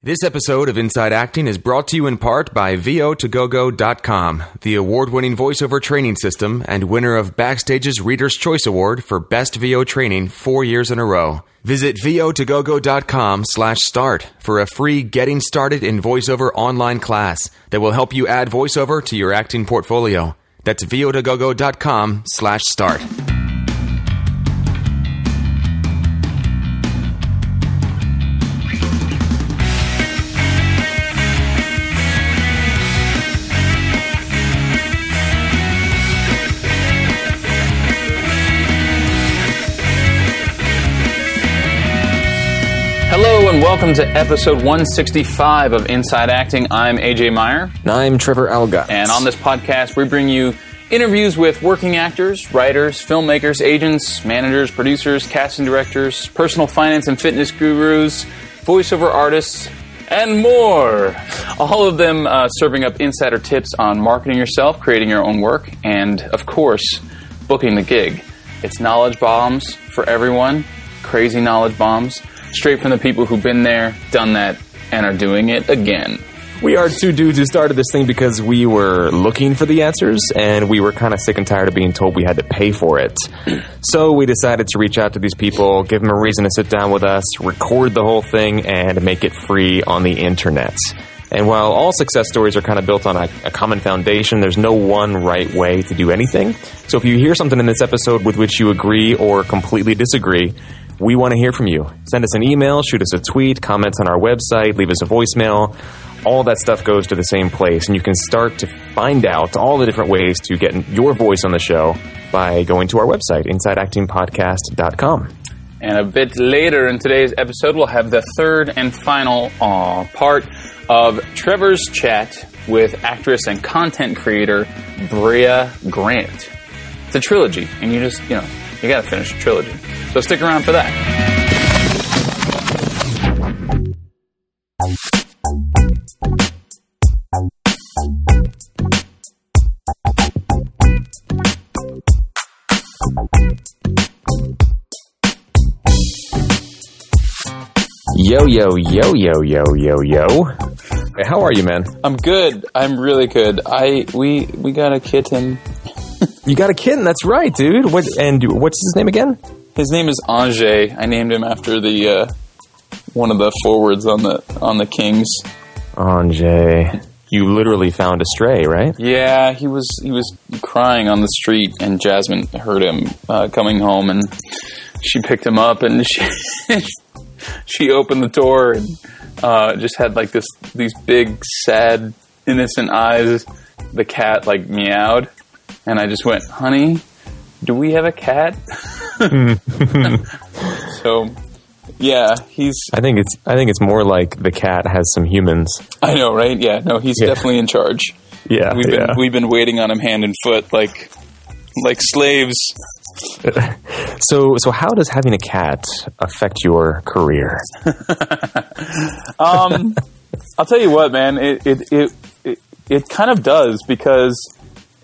This episode of Inside Acting is brought to you in part by VO2GoGo.com, the award winning voiceover training system and winner of Backstage's Reader's Choice Award for Best VO Training four years in a row. Visit VO2GoGo.com slash start for a free Getting Started in VoiceOver online class that will help you add voiceover to your acting portfolio. That's VO2GoGo.com slash start. Welcome to episode 165 of Inside Acting. I'm AJ Meyer, And I'm Trevor Algatt. and on this podcast, we bring you interviews with working actors, writers, filmmakers, agents, managers, producers, casting directors, personal finance and fitness gurus, voiceover artists, and more. All of them uh, serving up insider tips on marketing yourself, creating your own work, and of course, booking the gig. It's knowledge bombs for everyone, crazy knowledge bombs, straight from the people who've been there, done that, and are doing it again. we are two dudes who started this thing because we were looking for the answers and we were kind of sick and tired of being told we had to pay for it. so we decided to reach out to these people, give them a reason to sit down with us, record the whole thing, and make it free on the internet. And while all success stories are kind of built on a, a common foundation, there's no one right way to do anything. So if you hear something in this episode with which you agree or completely disagree, we want to hear from you. Send us an email, shoot us a tweet, comments on our website, leave us a voicemail. All that stuff goes to the same place, and you can start to find out all the different ways to get your voice on the show by going to our website, insideactingpodcast.com. And a bit later in today's episode, we'll have the third and final uh, part of Trevor's chat with actress and content creator Brea Grant. It's a trilogy, and you just, you know, you gotta finish the trilogy. So stick around for that. Yo, yo, yo, yo, yo, yo, yo. Hey, how are you, man? I'm good. I'm really good. I we we got a kitten. You got a kitten, that's right, dude. What, and what's his name again? His name is Ange. I named him after the uh, one of the forwards on the on the Kings. Ange, You literally found a stray, right? Yeah, he was he was crying on the street, and Jasmine heard him uh, coming home, and she picked him up, and she she opened the door and uh, just had like this these big sad innocent eyes. The cat like meowed, and I just went, "Honey, do we have a cat?" so, yeah, he's I think it's I think it's more like the cat has some humans. I know, right? Yeah, no, he's Yeah. definitely in charge. Yeah, We've been yeah. we've been waiting on him hand and foot like like slaves. so so how does having a cat affect your career? Um, I'll tell you what, man. It it it it, it kind of does because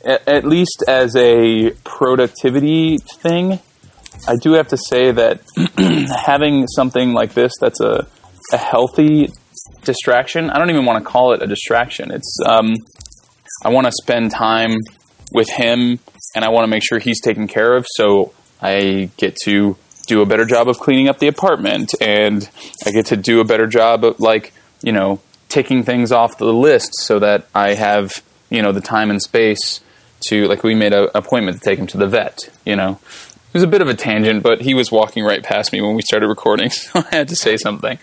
at, least as a productivity thing, I do have to say that having something like this that's a a healthy distraction. I don't even want to call it a distraction. It's um, I want to spend time with him, and I want to make sure he's taken care of. So I get to do a better job of cleaning up the apartment, and I get to do a better job of like you know taking things off the list so that I have you know the time and space to like we made an appointment to take him to the vet. You know. It was a bit of a tangent, but he was walking right past me when we started recording, so I had to say something.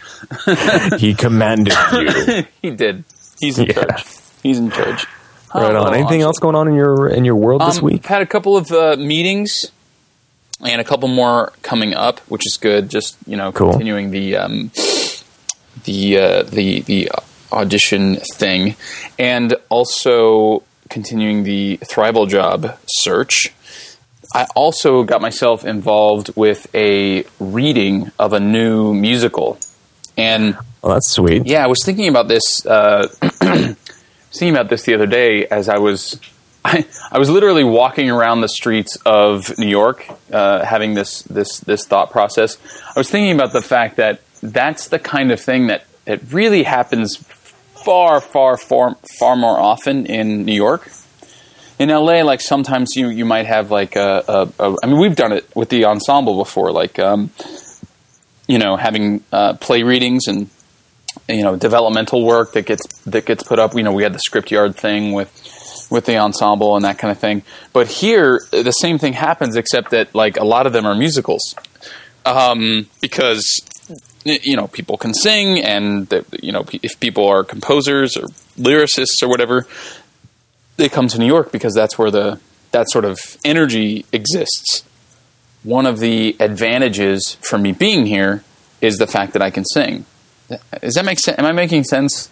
he commanded you. he did. He's in Yeah. charge. He's in charge. Right Oh, on. Anything awesome. else going on in your in your world this Um, week? Had a couple of uh, meetings and a couple more coming up, which is good. Just you know, Cool. continuing the um, the uh, the the audition thing, and also continuing the Thrival job search. I also got myself involved with a reading of a new musical, and Oh, that's sweet. yeah, I was thinking about this. Uh, thinking about this the other day as I was, I, I was literally walking around the streets of New York, uh, having this this this thought process. I was thinking about the fact that that's the kind of thing that that really happens far, far, far, far more often in New York. In LA, like sometimes you you might have like a, a, a I mean, we've done it with the ensemble before, like um, you know, having uh, play readings and you know developmental work that gets that gets put up. You know, we had the script yard thing with with the ensemble and that kind of thing. But here, the same thing happens, except that like a lot of them are musicals, um, because you know people can sing, and the, you know if people are composers or lyricists or whatever, they come to New York because that's where the that sort of energy exists. One of the advantages for me being here is the fact that I can sing. Does that make sense? Am I making sense?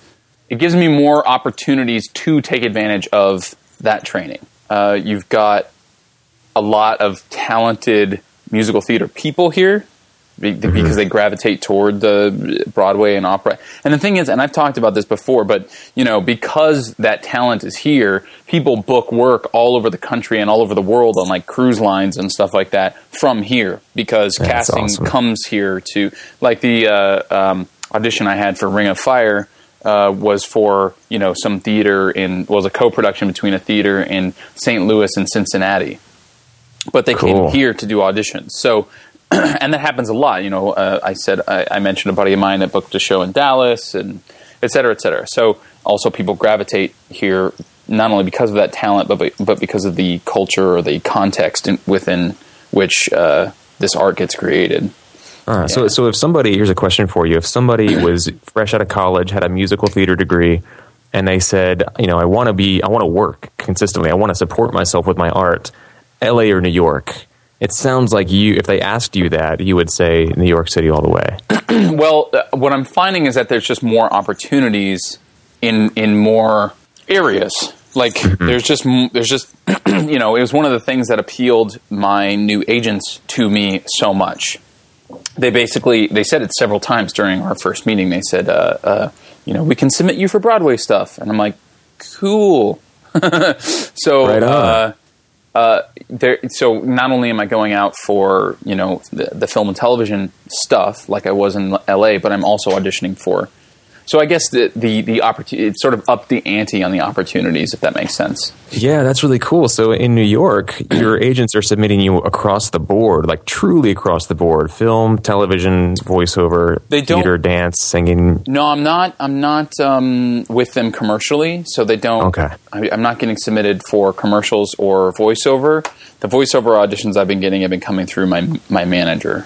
It gives me more opportunities to take advantage of that training. Uh, you've got a lot of talented musical theater people here mm-hmm. because they gravitate toward the Broadway and opera. And the thing is, and I've talked about this before, but you know, because that talent is here, people book work all over the country and all over the world on like cruise lines and stuff like that from here because That's casting awesome. comes here to like the uh, um, audition I had for Ring of Fire uh, was for you know some theater in was a co-production between a theater in St. Louis and Cincinnati, but they cool. came here to do auditions. So, and that happens a lot. You know, uh, I said I, I, mentioned a buddy of mine that booked a show in Dallas, and et cetera, et cetera. So also people gravitate here not only because of that talent, but but because of the culture or the context in, within which uh, this art gets created. Uh, yeah. So, so if somebody here's a question for you: If somebody was fresh out of college, had a musical theater degree, and they said, you know, I want to be, I want to work consistently, I want to support myself with my art, L.A. or New York. It sounds like you, if they asked you that, you would say New York City all the way. well, uh, what I'm finding is that there's just more opportunities in in more areas. Like mm-hmm. there's just there's just you know it was one of the things that appealed my new agents to me so much they basically they said it several times during our first meeting. They said, uh, uh, you know, we can submit you for Broadway stuff, and I'm like, cool. so, right uh, there. So not only am I going out for you know the, the film and television stuff like I was in L.A., but I'm also auditioning for so I guess the the the opportunity it sort of up the ante on the opportunities, if that makes sense. Yeah, that's really cool. So in New York, your agents are submitting you across the board, like truly across the board: film, television, voiceover, they theater, dance, singing. No, I'm not. I'm not um, with them commercially, so they don't. Okay. I, I'm not getting submitted for commercials or voiceover. The voiceover auditions I've been getting have been coming through my my manager.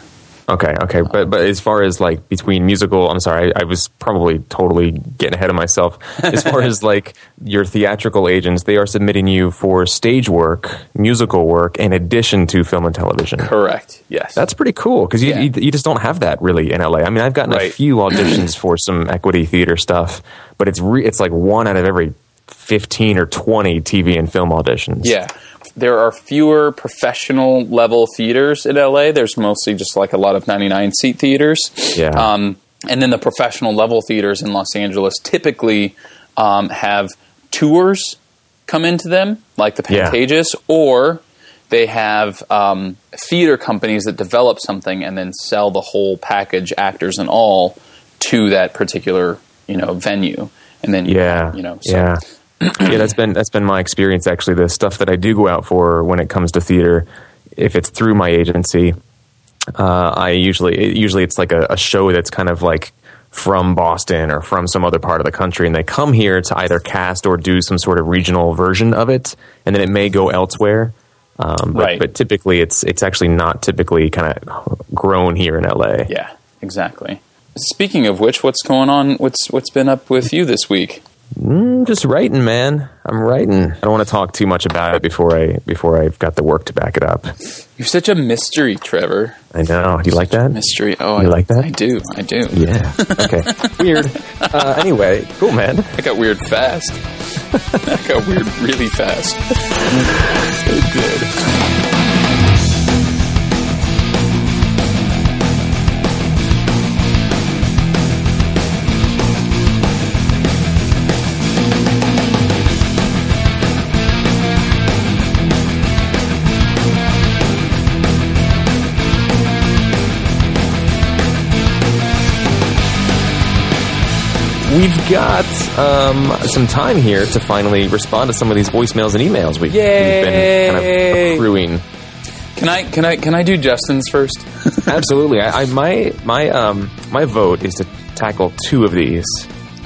Okay, okay, um, but but as far as like between musical, I'm sorry, I, I, was probably totally getting ahead of myself. As far as like your theatrical agents, they are submitting you for stage work, musical work, in addition to film and television. Correct. Yes, that's pretty cool because you, yeah. you, you just don't have that really in LA. I mean, I've gotten right. a few auditions for some equity theater stuff, but it's re- it's like one out of every 15 or 20 TV and film auditions. Yeah there are fewer professional level theaters in LA. There's mostly just like a lot of 99 seat theaters. Yeah. Um, and then the professional level theaters in Los Angeles typically um, have tours come into them, like the Pantages, yeah. or they have um, theater companies that develop something and then sell the whole package, actors and all, to that particular you know venue. And then yeah, you know, so yeah yeah, that's been that's been my experience. Actually, the stuff that I do go out for when it comes to theater, if it's through my agency, uh, I usually usually it's like a, a show that's kind of like from Boston or from some other part of the country, and they come here to either cast or do some sort of regional version of it, and then it may go elsewhere. Um, but, right. but typically, it's it's actually not typically kind of grown here in LA. Yeah, exactly. Speaking of which, what's going on? What's what's been up with you this week? Mm, just writing, man. I'm writing. I don't want to talk too much about it before I before I've got the work to back it up. You're such a mystery, Trevor. I know. Do you like that mystery? Oh, you I, like that? I do. I do. Yeah. Okay. weird. Uh, anyway, cool, man. I got weird fast. I got weird really fast. so good. We've got um, some time here to finally respond to some of these voicemails and emails we've, we've been kind of accruing. Can I can I can I do Justin's first? Absolutely. I, I my my um my vote is to tackle two of these.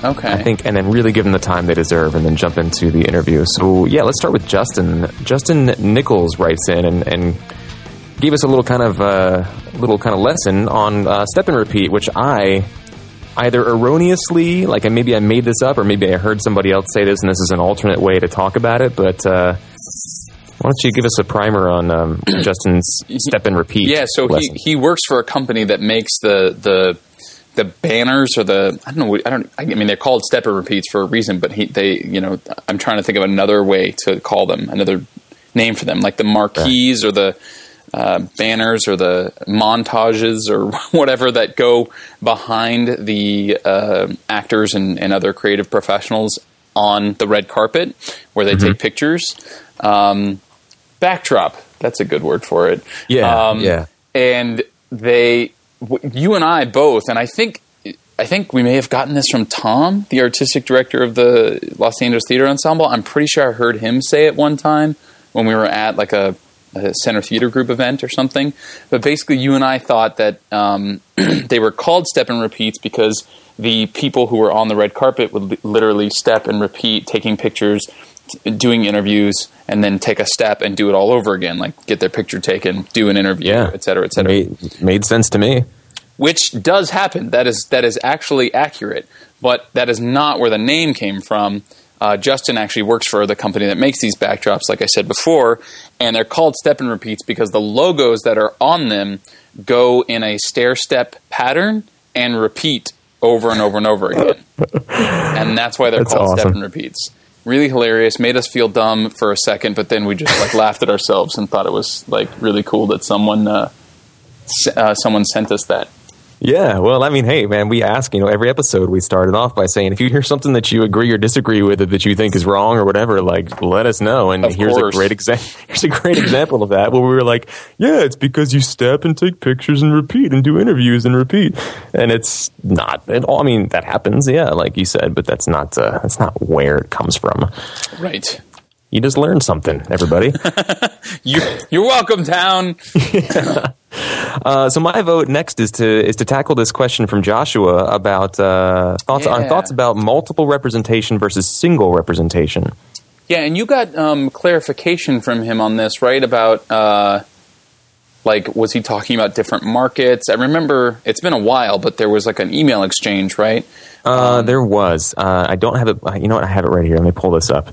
Okay. I think, and then really give them the time they deserve, and then jump into the interview. So yeah, let's start with Justin. Justin Nichols writes in and, and gave us a little kind of uh, little kind of lesson on uh, step and repeat, which I either erroneously, like maybe I made this up, or maybe I heard somebody else say this, and this is an alternate way to talk about it. But uh, why don't you give us a primer on um, Justin's step and repeat? Yeah, so he, lesson? he works for a company that makes the the the banners or the I don't know I don't I mean they're called step and repeats for a reason, but he they you know I'm trying to think of another way to call them another name for them like the marquees or the uh, banners or the montages or whatever that go behind the uh, actors and, and other creative professionals on the red carpet where they take pictures. Um, backdrop, that's a good word for it. Yeah, Um, yeah. And they, w- you and I both, and I think. I think we may have gotten this from Tom, the artistic director of the Los Angeles Theater Ensemble. I'm pretty sure I heard him say it one time when we were at like a, a Center Theater Group event or something. But basically, you and I thought that um, they were called step and repeats because the people who were on the red carpet would li- literally step and repeat, taking pictures, t- doing interviews, and then take a step and do it all over again, like get their picture taken, do an interview, Yeah. et cetera, et cetera made, made sense to me. which does happen. That is that is actually accurate, but that is not where the name came from. Uh, Justin actually works for the company that makes these backdrops, like I said before, and they're called step and repeats because the logos that are on them go in a stair step pattern and repeat over and over and over again, and that's why they're That's called step and repeats. Really hilarious, made us feel dumb for a second, but then we just like laughed at ourselves and thought it was like really cool that someone uh, s- uh, someone sent us that. Yeah, well, I mean, hey, man, we ask, you know, every episode we started off by saying if you hear something that you agree or disagree with or that you think is wrong or whatever, like let us know. And Of here's course. a great example. Here's a great example of that where we were like, yeah, it's because you step and take pictures and repeat and do interviews and repeat, and it's not at all. I mean, that happens, yeah, like you said, but that's not uh, that's not where it comes from. Right. You just learned something, everybody. You, you're welcome, town. Uh, so my vote next is to is to tackle this question from Joshua about uh, thoughts Yeah. thoughts about multiple representation versus single representation. Yeah, and you got um, clarification from him on this, right? About uh, like, was he talking about different markets? I remember it's been a while, but there was like an email exchange, right? Uh, there was. Uh, I don't have it. You know what? I have it right here. Let me pull this up.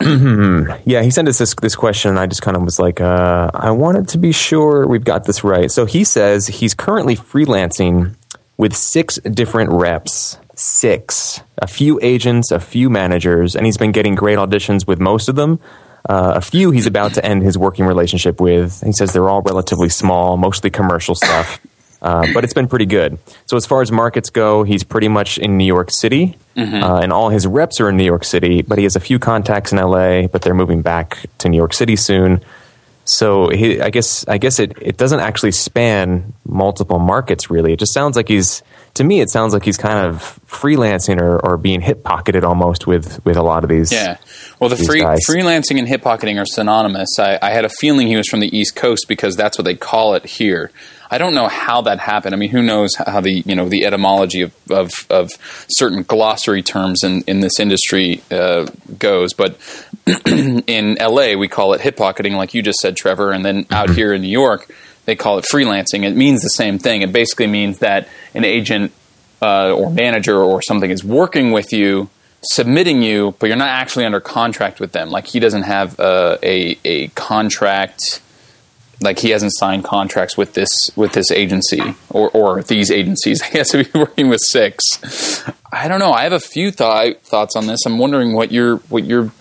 yeah, he sent us this this question, and I just kind of was like, uh, I wanted to be sure we've got this right. So he says he's currently freelancing with six different reps, six, a few agents, a few managers, and he's been getting great auditions with most of them. Uh, a few he's about to end his working relationship with. He says they're all relatively small, mostly commercial stuff. Uh, but it's been pretty good. So as far as markets go, he's pretty much in New York City, uh, and all his reps are in New York City. But he has a few contacts in LA, but they're moving back to New York City soon. So he, I guess, I guess it, it doesn't actually span multiple markets really. It just sounds like he's, to me, it sounds like he's kind of freelancing or, or being hip pocketed almost with with a lot of these. Yeah. Well, the free, guys. freelancing and hip pocketing are synonymous. I, I had a feeling he was from the East Coast because that's what they call it here. I don't know how that happened. I mean, who knows how the you know the etymology of of, of certain glossary terms in in this industry uh, goes, but in LA we call it hip pocketing, like you just said, Trevor, and then out here in New York they call it freelancing. It means the same thing. It basically means that an agent uh, or manager or something is working with you, submitting you, but you're not actually under contract with them. Like he doesn't have uh, a a contract. Like he hasn't signed contracts with this with this agency or or these agencies. I guess if you're working with six, I don't know. I have a few thought, thoughts on this. I'm wondering what your what your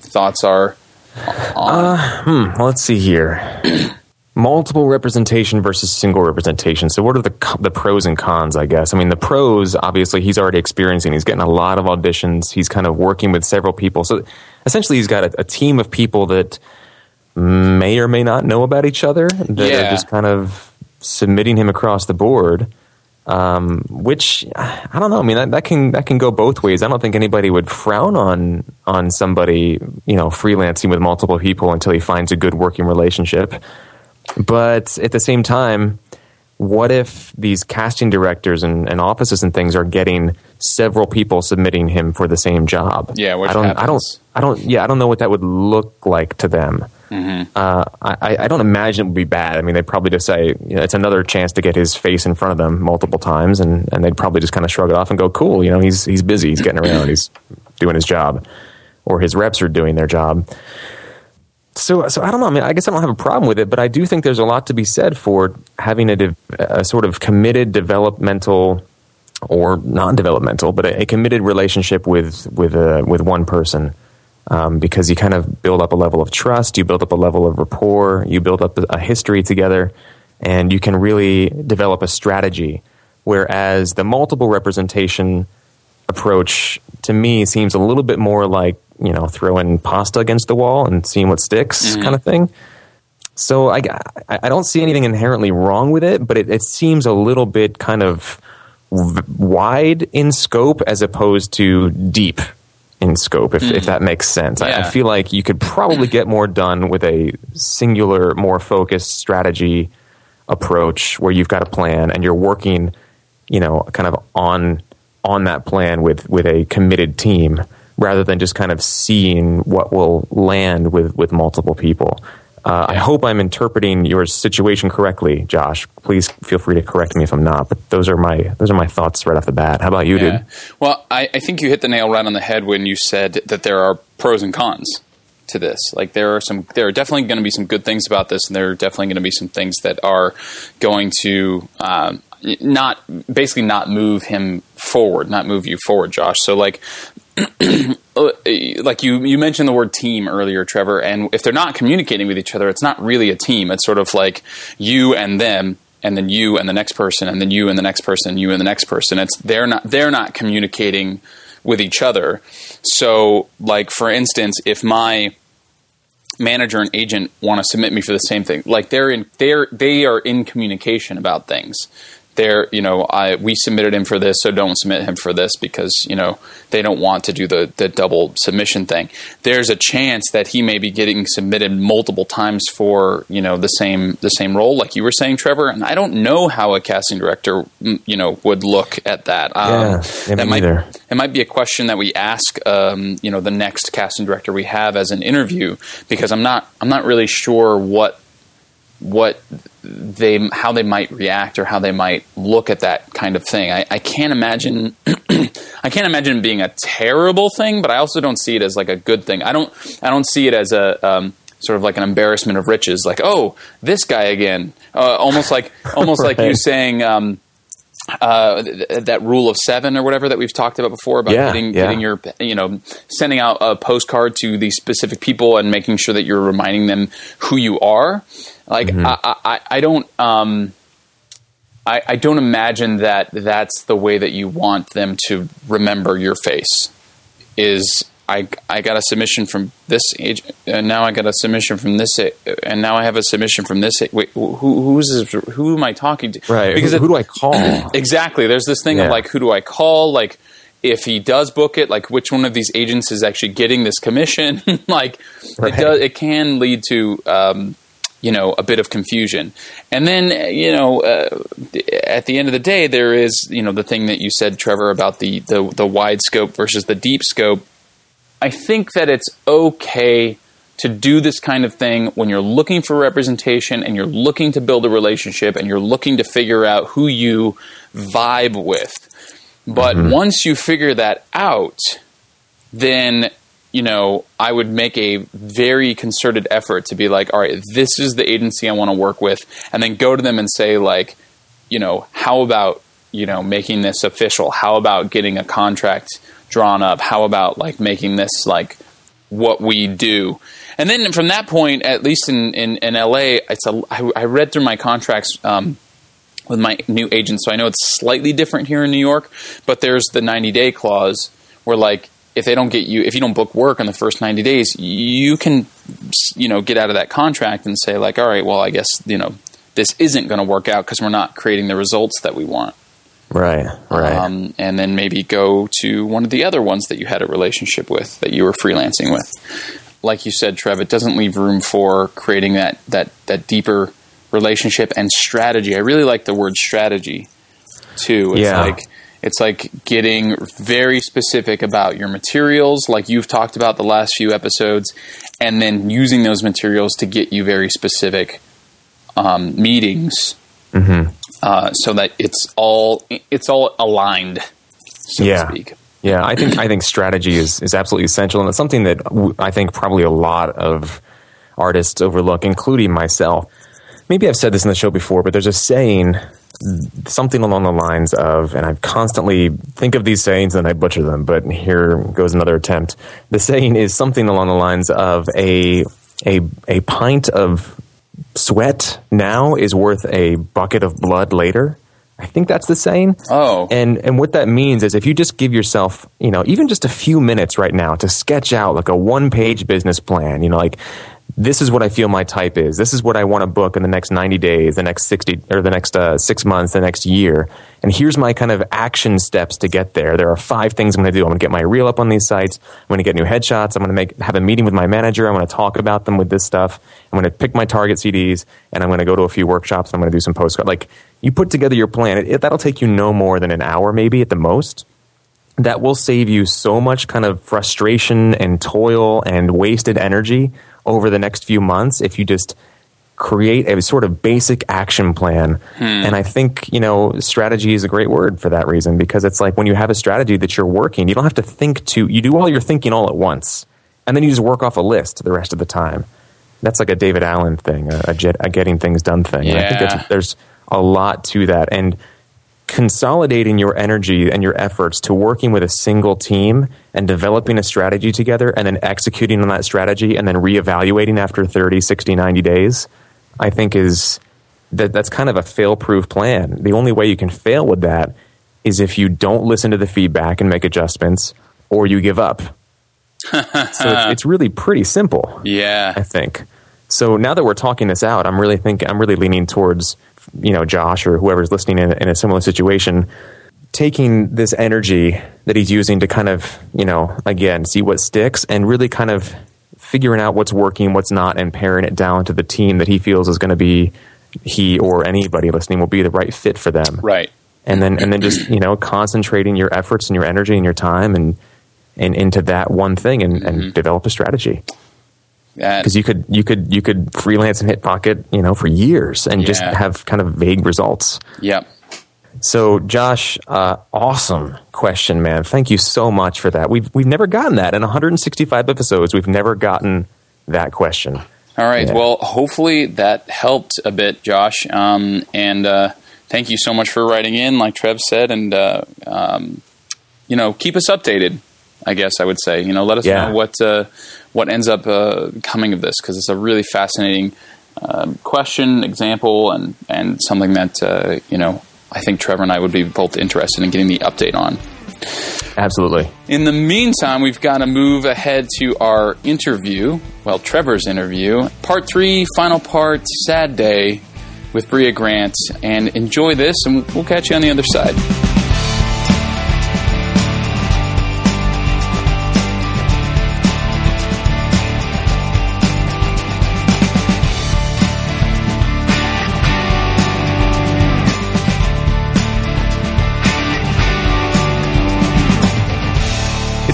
thoughts are. Well, uh, hmm, let's see here. Multiple representation versus single representation. So, what are the the pros and cons? I guess. I mean, the pros obviously he's already experiencing. He's getting a lot of auditions. He's kind of working with several people. So, essentially, he's got a, a team of people that may or may not know about each other that Yeah. just kind of submitting him across the board. Um, which I don't know. I mean, that, that can that can go both ways. I don't think anybody would frown on on somebody you know freelancing with multiple people until he finds a good working relationship. But at the same time, what if these casting directors and, and offices and things are getting several people submitting him for the same job? Yeah, which I don't, I don't. I don't, yeah, I don't know what that would look like to them. Mm-hmm. Uh, I, I don't imagine it would be bad. I mean, they'd probably just say you know, it's another chance to get his face in front of them multiple times, and, and they'd probably just kind of shrug it off and go, "Cool, you know, he's he's busy, he's getting around, he's doing his job, or his reps are doing their job." So, so I don't know. I mean, I guess I don't have a problem with it, but I do think there's a lot to be said for having a, de- a sort of committed developmental or non-developmental, but a, a committed relationship with with a, with one person, um, because you kind of build up a level of trust, you build up a level of rapport, you build up a, history together, and you can really develop a strategy. Whereas the multiple representation approach to me seems a little bit more like you know throwing pasta against the wall and seeing what sticks kind of thing. So I, I I don't see anything inherently wrong with it, but it, it seems a little bit kind of v- wide in scope as opposed to deep in scope, if, if hmm. that makes sense. I, I feel like you could probably get more done with a singular, more focused strategy approach where you've got a plan and you're working, you know, kind of on on that plan with with a committed team rather than just kind of seeing what will land with with multiple people. Uh, I hope I'm interpreting your situation correctly, Josh. Please feel free to correct me if I'm not. But those are my those are my thoughts right off the bat. How about you, Yeah. dude? Well, I, I think you hit the nail right on the head when you said that there are pros and cons to this. Like there are some, there are definitely going to be some good things about this, and there are definitely going to be some things that are going to um, not basically not move him forward, not move you forward, Josh. So like. Oh, eh, like you, you mentioned the word team earlier, Trevor, and if they're not communicating with each other, it's not really a team. It's sort of like you and them, and then you and the next person, and then you and the next person, you and the next person. It's they're not they're not communicating with each other. So, like for instance, if my manager and agent want to submit me for the same thing, like they're in they're they are in communication about things. They're you know I we submitted him for this, so don't submit him for this because you know they don't want to do the the double submission thing. There's a chance that he may be getting submitted multiple times for you know the same the same role, like you were saying, Trevor. And I don't know how a casting director mm, you know would look at that. Um, Yeah, that might neither. it might be a question that we ask, um, you know, the next casting director we have as an interview, because I'm not, I'm not really sure what, what they, how they might react or how they might look at that kind of thing. I, I can't imagine, I can't imagine being a terrible thing, but I also don't see it as like a good thing. I don't, I don't see it as a, um, sort of like an embarrassment of riches, like, oh, this guy again, uh, almost like, almost like you saying. Um, uh, th- that rule of seven or whatever that we've talked about before about Yeah, getting yeah. getting your you know sending out a postcard to these specific people and making sure that you're reminding them who you are. Like Mm-hmm. I, I, I don't um, I, I don't imagine that that's the way that you want them to remember your face. Is I, I got a submission from this age, and now I got a submission from this, and now I have a submission from this. Wait, who who's this, who am I talking to? Right. Because who, who do I call? Exactly. There's this thing Yeah. of like, who do I call? Like, if he does book it, like, which one of these agents is actually getting this commission? like, Right. it does. It can lead to, um, you know, a bit of confusion. And then, you know, uh, at the end of the day, there is, you know, the thing that you said, Trevor, about the the, the wide scope versus the deep scope. I think that it's okay to do this kind of thing when you're looking for representation and you're looking to build a relationship and you're looking to figure out who you vibe with. But mm-hmm. once you figure that out, then you know I would make a very concerted effort to be like, all right, this is the agency I want to work with, and then go to them and say like, you know, how about you know making this official? How about getting a contract drawn up? How about like making this like what we do? And then from that point, at least in in, in LA, it's a I, I read through my contracts. Um, with my new agent, so I know it's slightly different here in New York. But there's the 90 day clause where, like, if they don't get you, if you don't book work in the first 90 days, you can, you know, get out of that contract and say, like, all right, well, I guess you know this isn't going to work out because we're not creating the results that we want. Right, right. um, and then maybe go to one of the other ones that you had a relationship with that you were freelancing with. Like you said, Trev, it doesn't leave room for creating that that that deeper relationship and strategy. I really like the word strategy too. It's Yeah. like it's like getting very specific about your materials, like you've talked about the last few episodes, and then using those materials to get you very specific um, meetings, uh, so that it's all it's all aligned, so Yeah. to speak. Yeah, I think I think strategy is is absolutely essential, and it's something that w- I think probably a lot of artists overlook, including myself. Maybe I've said this in the show before, but there's a saying, something along the lines of, and I constantly think of these sayings and I butcher them, but here goes another attempt. The saying is something along the lines of a a a pint of sweat now is worth a bucket of blood later. I think that's the saying. Oh. And and what that means is if you just give yourself, you know, even just a few minutes right now to sketch out like a one-page business plan, you know, like this is what I feel my type is. This is what I want to book in the next 90 days, the next 60 or the next uh, 6 months, the next year. And here's my kind of action steps to get there. There are five things I'm going to do. I'm going to get my reel up on these sites. I'm going to get new headshots. I'm going to make have a meeting with my manager. I'm going to talk about them with this stuff. I'm going to pick my target CDs and I'm going to go to a few workshops. I'm going to do some postcard. Like you put together your plan. It, it, that'll take you no more than an hour, maybe at the most that will save you so much kind of frustration and toil and wasted energy over the next few months if you just create a sort of basic action plan. Hmm. And I think, you know, strategy is a great word for that reason because it's like when you have a strategy that you're working, you don't have to think to, you do all your thinking all at once. And then you just work off a list the rest of the time. That's like a David Allen thing, a, a, jet, a getting things done thing. And I think there's a lot to that. And consolidating your energy and your efforts to working with a single team and developing a strategy together and then executing on that strategy and then reevaluating after 30 60 90 days i think is that that's kind of a fail proof plan the only way you can fail with that is if you don't listen to the feedback and make adjustments or you give up so it's, it's really pretty simple Yeah. I think. So now that we're talking this out, I'm really think I'm really leaning towards you know Josh or whoever's listening in, in a similar situation, taking this energy that he's using to kind of you know again see what sticks and really kind of figuring out what's working, what's not, and paring it down to the team that he feels is going to be he or anybody listening will be the right fit for them. Right. and then and then just you know concentrating your efforts and your energy and your time and and into that one thing and, and mm-hmm. develop a strategy because you could you could you could freelance and hip pocket you know for years and just have kind of vague results Yep. so josh uh, awesome question man thank you so much for that we've we've never gotten that in 165 episodes we've never gotten that question All right. Yeah. Well, hopefully that helped a bit, Josh. Um, and uh, thank you so much for writing in, like Trev said, and uh, um, you know, keep us updated. I guess I would say, you know, let us Yeah. know what uh, what ends up uh, coming of this because it's a really fascinating um, question, example, and and something that uh, you know I think Trevor and I would be both interested in getting the update on. absolutely In the meantime, we've got to move ahead to our interview. Well, Trevor's interview. Part three, final part, Sad Day with Brea Grant. And enjoy this, and we'll catch you on the other side.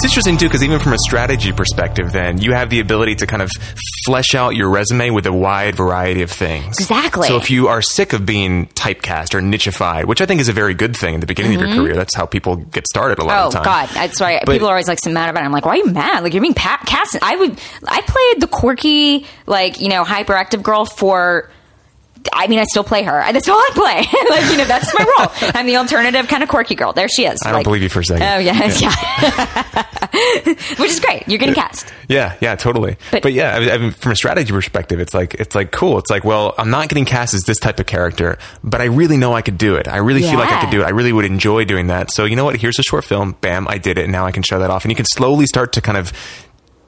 It's interesting too because even from a strategy perspective, then you have the ability to kind of flesh out your resume with a wide variety of things. Exactly. So if you are sick of being typecast or nichified, which I think is a very good thing in the beginning of your mm-hmm. career, that's how people get started a lot Oh of the time. God, that's why But- people are always like so mad about it. I'm like, why are you mad? Like you're being pa- cast. I would. I played the quirky, like you know, hyperactive girl for. I mean, I still play her. That's all I play. like you know, that's my role. I'm the alternative kind of quirky girl. There she is. I don't Like- believe you for a second. Oh yeah, yeah. Which is great. You're getting cast. Yeah, yeah, totally. But, But- yeah, I mean, from a strategy perspective, it's like it's like cool. It's like, well, I'm not getting cast as this type of character, but I really know I could do it. I really feel like I could do it. I really would enjoy doing that. So you know what? Here's a short film. Bam, I did it. And now I can show that off, and you can slowly start to kind of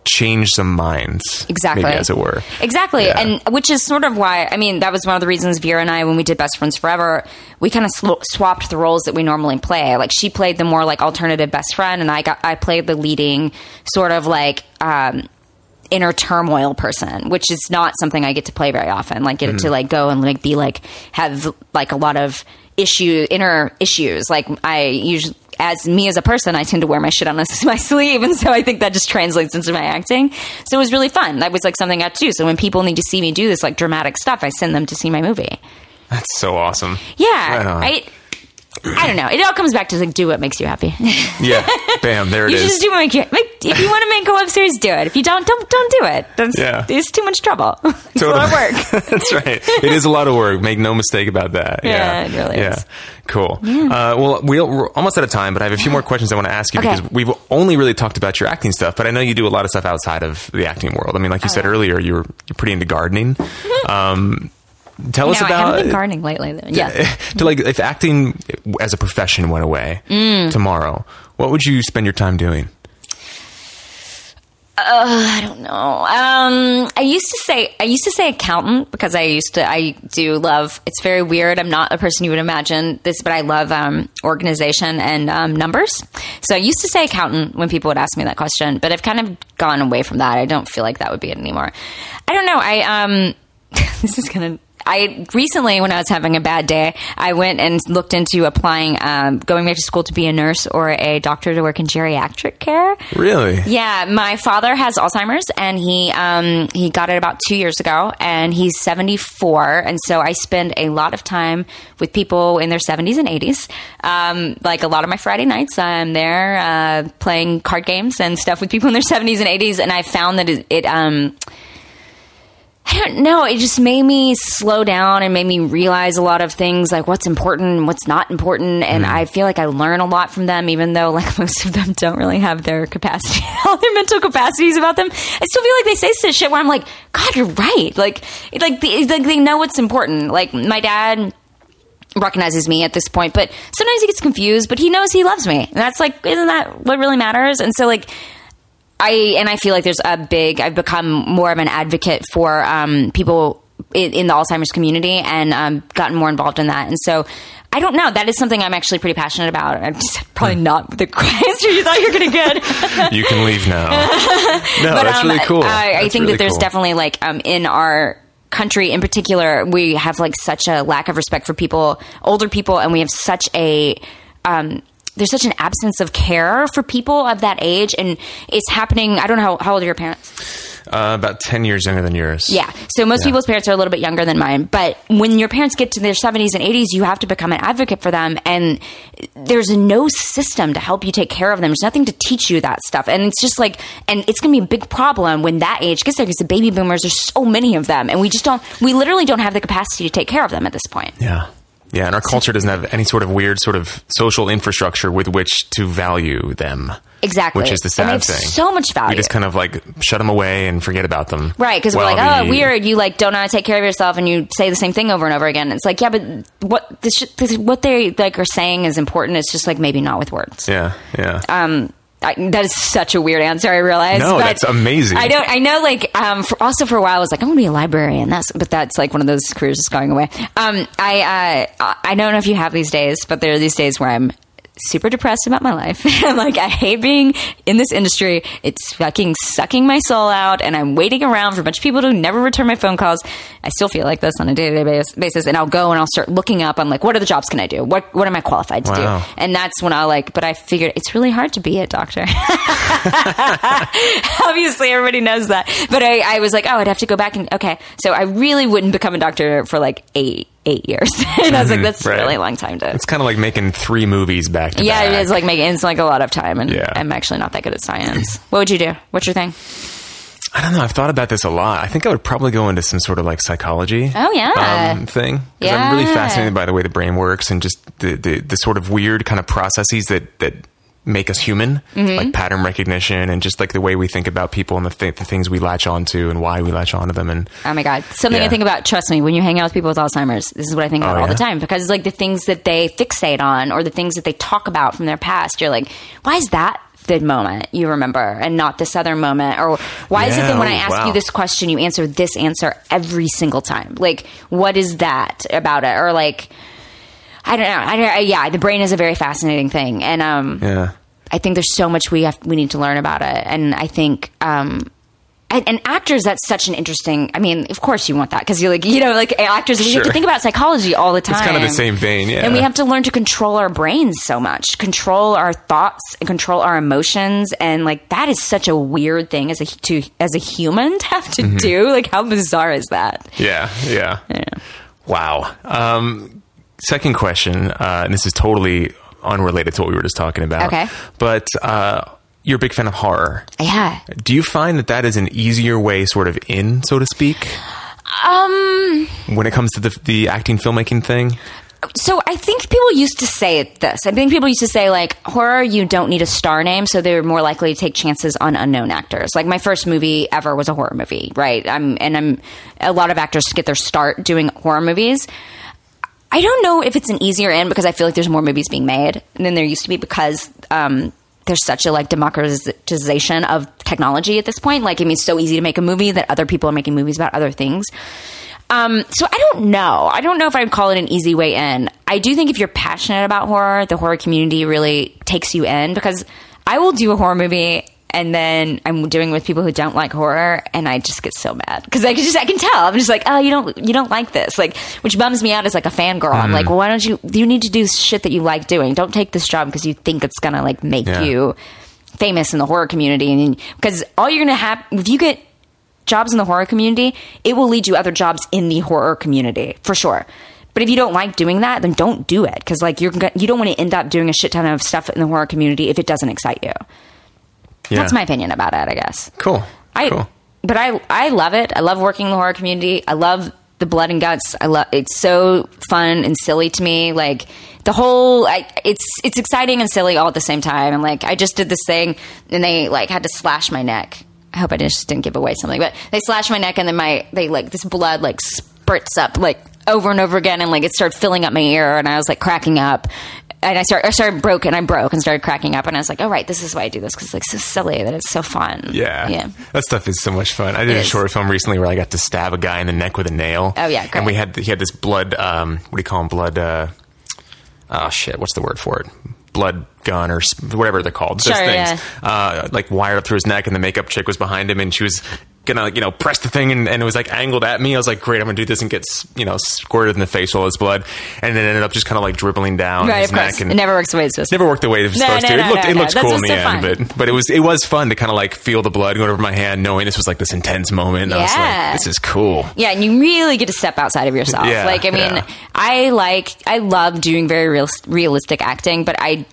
change some minds, Exactly. maybe, as it were. Exactly. Yeah. And which is sort of why, I mean, that was one of the reasons Vera and I, when we did Best Friends Forever, we kind of sw- swapped the roles that we normally play. Like she played the more like alternative best friend, and I got, I played the leading sort of like, um, inner turmoil person, which is not something I get to play very often. Like get to like go and like be like have like a lot of issue inner issues. Like I usually as me as a person, I tend to wear my shit on my sleeve, and so I think that just translates into my acting. So it was really fun. That was like something I had to do. So when people need to see me do this like dramatic stuff, I send them to see my movie. That's so awesome. Yeah, Right. I. I don't know. It all comes back to like do what makes you happy. Yeah, bam, there it you is. just do what makes you. Make, if you want to make a web series, do it. If you don't, don't don't do it. That's, Yeah. it's too much trouble. it's a lot of work. That's right. It is a lot of work. Make no mistake about that. Yeah, it really yeah. is. Cool. Uh, well, we'll, we're almost out of time, but I have a few more questions I want to ask you Okay. because we've only really talked about your acting stuff, but I know you do a lot of stuff outside of the acting world. I mean, like you said Oh, yeah. earlier, you're you're pretty into gardening. Um, tell us no, I about haven't been gardening lately. Though. Yeah. to like if acting as a profession went away Mm. tomorrow, what would you spend your time doing? I don't know. Um, I used to say I used to say accountant because I used to I do love. It's very weird. I'm not a person you would imagine this, but I love um, organization and um, numbers. So I used to say accountant when people would ask me that question, but I've kind of gone away from that. I don't feel like that would be it anymore. I don't know. I um, this is gonna. I recently, when I was having a bad day, I went and looked into applying, um, going back to school to be a nurse or a doctor to work in geriatric care. Really? Yeah, my father has Alzheimer's, and he um, he got it about two years ago, and he's seventy four, and so I spend a lot of time with people in their seventies and eighties. Um, like a lot of my Friday nights, I'm there uh, playing card games and stuff with people in their seventies and eighties, and I found that it. it um, I don't know. It just made me slow down and made me realize a lot of things, like what's important and what's not important. And hmm. I feel like I learn a lot from them, even though like most of them don't really have their capacity, all their mental capacities about them. I still feel like they say such shit where I'm like, God, you're right. Like, like, they, like they know what's important. Like my dad recognizes me at this point, but sometimes he gets confused, but he knows he loves me. And that's like, isn't that what really matters? And so like, I and I feel like there's a big. I've become more of an advocate for um, people in, in the Alzheimer's community and um, gotten more involved in that. And so I don't know. That is something I'm actually pretty passionate about. I'm just probably not the answer you thought you were going to get. You can leave now. No, but that's um, really cool. I, I think really that there's cool. definitely like um, in our country in particular, we have like such a lack of respect for people, older people, and we have such a um, there's such an absence of care for people of that age, and it's happening. I don't know how, how old are your parents. uh, about ten years younger than yours. Yeah. So most Yeah. people's parents are a little bit younger than mine. But when your parents get to their 70s and 80s, you have to become an advocate for them. And there's no system to help you take care of them. There's nothing to teach you that stuff. And it's just like, and it's going to be a big problem when that age gets there because the baby boomers, there's so many of them. And we just don't, we literally don't have the capacity to take care of them at this point. Yeah. Yeah, and our culture doesn't have any sort of weird sort of social infrastructure with which to value them. Exactly. Which is the sad thing. so much value. We just kind of like shut them away and forget about them. Right, because we're like, oh, the- weird. You like don't know how to take care of yourself, and you say the same thing over and over again. It's like, yeah, but what this, this what they like are saying is important. It's just like maybe not with words. Yeah, yeah. Um, I, that is such a weird answer. I realize. No, that's amazing. I don't. I know. Like, um, for, also for a while, I was like, I'm going to be a librarian. That's, but that's like one of those careers that's going away. Um, I, uh, I don't know if you have these days, but there are these days where I'm super depressed about my life. I'm like, I hate being in this industry. It's fucking sucking my soul out, and I'm waiting around for a bunch of people to never return my phone calls. I still feel like this on a day to day basis, and I'll go and I'll start looking up. I'm like, what are the jobs can I do? What What am I qualified to Wow. do? And that's when I'll like. But I figured it's really hard to be a doctor. Obviously, everybody knows that. But I, I was like, oh, I'd have to go back and okay. So I really wouldn't become a doctor for like eight eight years. and I was like, that's Mm-hmm. right. a really long time to. it's kind of like making three movies back to yeah, back. it is like making it's like a lot of time, and Yeah. I'm actually not that good at science. What would you do? What's your thing? I don't know. I've thought about this a lot. I think I would probably go into some sort of like psychology. Oh, yeah. um, thing. 'Cause I'm really fascinated by the way the brain works and just the the, the sort of weird kind of processes that that make us human, Mm-hmm. like pattern recognition and just like the way we think about people and the, th- the things we latch onto and why we latch onto them. And Oh my god, something I think about. Trust me, when you hang out with people with Alzheimer's, this is what I think about Oh, all the time because it's like the things that they fixate on or the things that they talk about from their past. You're like, why is that the moment you remember and not this other moment? Or why is it that when oh, I ask wow. you this question, you answer this answer every single time? Like, what is that about it? Or like, I don't know. I don't, I- yeah, the brain is a very fascinating thing, and um, Yeah. I think there's so much we have we need to learn about it, and I think um, and, and actors that's such an interesting. I mean, of course you want that because you're like you know like actors we have to think about psychology all the time. It's kind of the same vein, yeah. And we have to learn to control our brains so much, control our thoughts, and control our emotions, and like that is such a weird thing as a to as a human to have to Mm-hmm. do. Like how bizarre is that? Yeah, yeah. Wow. Um, second question, uh, and this is totally unrelated to what we were just talking about. Okay. But uh, you're a big fan of horror. Yeah. Do you find that that is an easier way, sort of in, so to speak, Um. when it comes to the, the acting filmmaking thing? So I think people used to say this. I think people used to say like horror, you don't need a star name, so they're more likely to take chances on unknown actors. Like my first movie ever was a horror movie, right? I'm and I'm a lot of actors get their start doing horror movies. I don't know if it's an easier in because I feel like there's more movies being made than there used to be because um, there's such a like democratization of technology at this point. Like, I mean, it's so easy to make a movie that other people are making movies about other things. Um, so I don't know. I don't know if I'd call it an easy way in. I do think if you're passionate about horror, the horror community really takes you in because I will do a horror movie and then I'm doing with people who don't like horror and I just get so mad. Because I can just I can tell. I'm just like oh you don't you don't like this. Like which bums me out as like a fangirl. I'm like mm. well why don't you you need to do shit that you like doing. Don't take this job because you think it's gonna like make Yeah. you famous in the horror community. And because all you're gonna have if you get jobs in the horror community, it will lead you other jobs in the horror community for sure. But if you don't like doing that, then don't do it because like you're you don't want to end up doing a shit ton of stuff in the horror community if it doesn't excite you. Yeah. That's my opinion about it, I guess. Cool. I cool. but I I love it. I love working in the horror community. I love the blood and guts. I love it's so fun and silly to me. Like the whole I, it's it's exciting and silly all at the same time. And like I just did this thing and they like had to slash my neck. I hope I just didn't give away something, but they slashed my neck and then my they like this blood like spurts up like over and over again and like it started filling up my ear and I was like cracking up. And I started, I started broke and I broke and started cracking up and I was like, all right, this is why I do this because it's like so silly that it's so fun. Yeah. yeah. That stuff is so much fun. I did It a is. short film recently where I got to stab a guy in the neck with a nail. Oh, yeah, great. And we had he had this blood um what do you call them? Blood uh oh shit, what's the word for it? Blood gun or whatever they're called. Those Sure, things. Uh like wired up through his neck and the makeup chick was behind him and she was gonna you know press the thing and, and it was like angled at me. I was like, great, I'm gonna do this and get you know squirted in the face with all this blood, and then it ended up just kind of like dribbling down Right, his neck and It never works the way it's supposed to. never worked the way it was No, supposed no, to. no, it looked it looked cool in the end, fun. but but it was it was fun to kind of like feel the blood going over my hand, knowing this was like this intense moment. And I was Yeah. like, this is cool. Yeah, and you really get to step outside of yourself. Yeah, like, I mean, yeah. I like, I love doing very real, realistic acting, but I,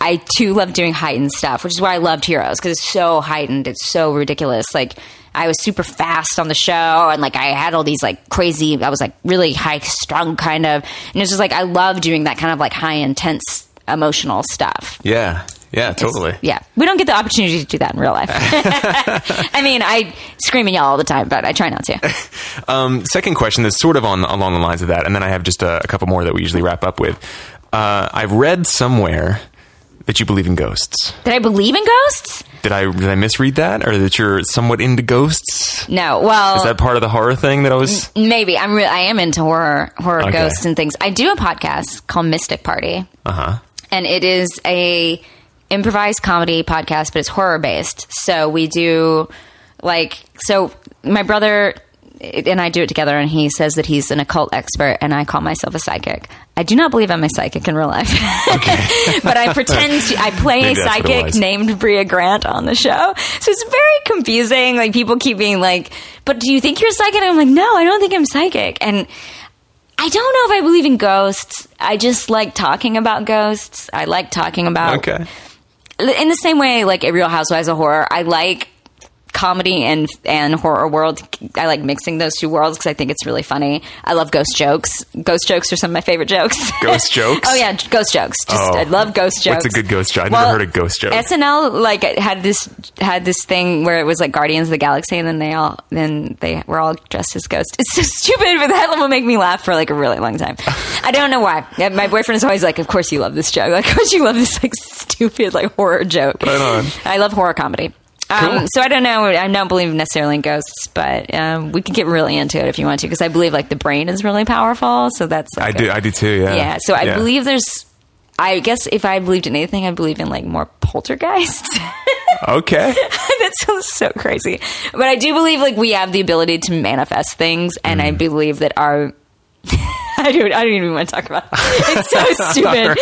I too love doing heightened stuff, which is why I loved Heroes because it's so heightened, it's so ridiculous. Like, I was super fast on the show, and like I had all these like crazy. I was like really high strung, kind of, and it's just like I love doing that kind of like high intense emotional stuff. Yeah, yeah, totally. Yeah, we don't get the opportunity to do that in real life. I mean, I scream and yell all all the time, but I try not to. Um, second question is sort of on along the lines of that, and then I have just a, a couple more that we usually wrap up with. Uh, I've read somewhere that you believe in ghosts. Did I believe in ghosts? Did I did I misread that, or that you're somewhat into ghosts? No. Well, Is that part of the horror thing that I was? maybe I'm. Re- I am into horror, horror Okay. ghosts and things. I do a podcast called Mystic Party, Uh huh. and it is a improvised comedy podcast, but it's horror based. So we do like so. My brother and I do it together, and he says that he's an occult expert, and I call myself a psychic. I do not believe I'm a psychic in real life, but I pretend to. I play a Maybe it psychic named Brea Grant on the show, so it's very confusing. Like people keep being like, "But do you think you're psychic?" And I'm like, "No, I don't think I'm psychic." And I don't know if I believe in ghosts. I just like talking about ghosts. I like talking about Okay. in the same way, like a Real Housewives of Horror, I like comedy and and horror world. I like mixing those two worlds because I think it's really funny. I love ghost jokes. Ghost jokes are some of my favorite jokes. Ghost jokes? oh yeah, ghost jokes. Just Oh. I love ghost jokes. What's a good ghost joke? I've never heard a ghost joke. SNL like had this had this thing where it was like Guardians of the Galaxy, and then they all then they were all dressed as ghosts. It's so stupid, but that will make me laugh for like a really long time. I don't know why. My boyfriend is always like, "Of course you love this joke. Like, of course you love this like stupid like horror joke." Right on. I love horror comedy. Cool. Um, so I don't know. I don't believe necessarily in ghosts, but um, we can get really into it if you want to, because I believe like the brain is really powerful. So that's I like, do. a- I do too. Yeah. yeah. So I Yeah. believe there's. I guess if I believed in anything, I believe in like more poltergeists. Okay. that sounds so crazy, but I do believe like we have the ability to manifest things, and Mm. I believe that our. I don't. I don't even want to talk about. It. It's so stupid.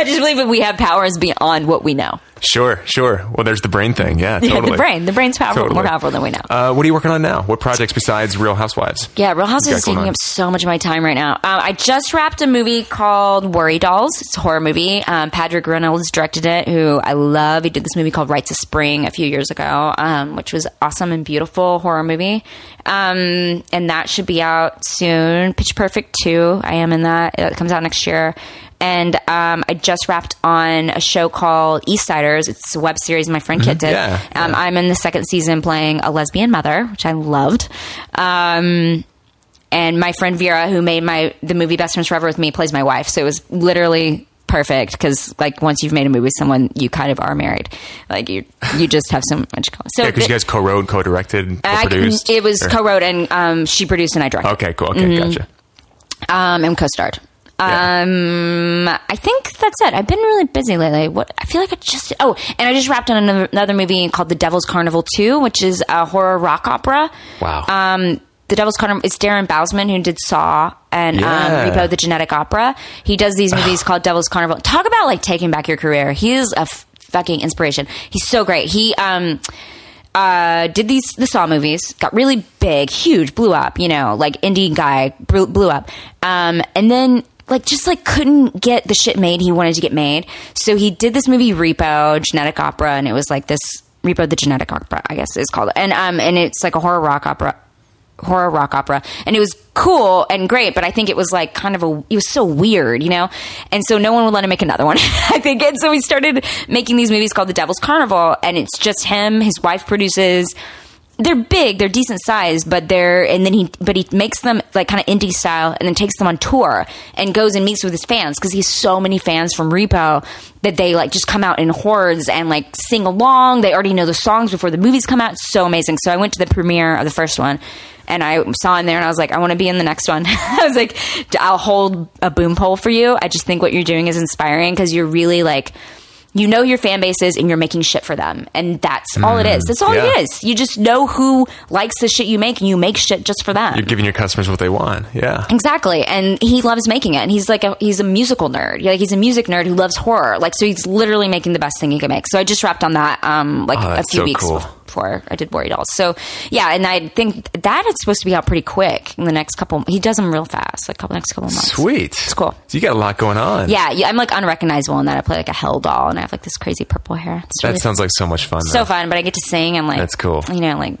I just believe that we have powers beyond what we know. Sure. Sure. Well, there's the brain thing. Yeah. Yeah, Totally. the brain. The brain's powerful, Totally. more powerful than we know. Uh, what are you working on now? What projects besides Real Housewives? Yeah, Real Housewives is taking on? up so much of my time right now. Um, I just wrapped a movie called Worry Dolls. It's a horror movie. Um, Patrick Reynolds directed it, who I love. He did this movie called Rites of Spring a few years ago, um, which was awesome and beautiful horror movie. Um, and that should be out soon. Pitch Perfect 2, I am in that. It comes out next year. And um, I just wrapped on a show called Eastsiders. It's a web series my friend Kit did. Yeah, Um, yeah. I'm in the second season playing a lesbian mother, which I loved. Um, and my friend Vera, who made my the movie Best Friends Forever with me, plays my wife. So it was literally perfect because like once you've made a movie with someone, you kind of are married. Like you you just have so much. So Yeah, because you guys co-wrote, co-directed, co-produced. it was Or- co-wrote and um, she produced and I directed Okay. Cool. Okay. Mm-hmm. Gotcha. um, and co-starred. Yeah. Um, I think that's it. I've been really busy lately. What I feel like I just oh, and I just wrapped on another, another movie called The Devil's Carnival Two, which is a horror rock opera. Wow. Um, The Devil's Carnival. It's Darren Bousman who did Saw and Yeah. um, Repo the Genetic Opera. He does these movies called Devil's Carnival. Talk about like taking back your career. He is a f- fucking inspiration. He's so great. He um uh, did these the Saw movies, got really big, huge, blew up. You know, like indie guy blew, blew up, um, and then like just like couldn't get the shit made he wanted to get made. So he did this movie Repo Genetic Opera, and it was like this Repo the Genetic Opera, I guess is called, and um, and it's like a horror rock opera horror rock opera. And it was cool and great but i think it was like kind of a it was so weird you know? And so no one would let him make another one i think. And so he started making these movies called the devil's carnival and it's just him his wife produces they're big they're decent size but they're and then he but he makes them like kind of indie style and then takes them on tour and goes and meets with his fans because he's so many fans from repo that they like just come out in hordes and like sing along they already know the songs before the movies come out it's so amazing so i went to the premiere of the first one and I saw him there and I was like, I want to be in the next one. I was like, I'll hold a boom pole for you. I just think what you're doing is inspiring because you're really like, you know your fan bases and you're making shit for them. And that's all it is. That's all yeah. it is. You just know who likes the shit you make and you make shit just for them. You're giving your customers what they want. Yeah. Exactly, and he loves making it. And he's like a he's a musical nerd. Like he's a music nerd who loves horror. Like so, he's literally making the best thing he can make. So I just wrapped on that um like Oh, a few so weeks cool. Before I did Worry Dolls. So yeah, and I think that it's supposed to be out pretty quick in the next couple. He does them real fast, like couple next couple months. Sweet. It's cool. So you got a lot going on. Yeah, yeah, I'm like unrecognizable in that I play like a hell doll and I have like this crazy purple hair. It's That really sounds like so much fun. so though. fun, but I get to sing and like That's cool. You know, like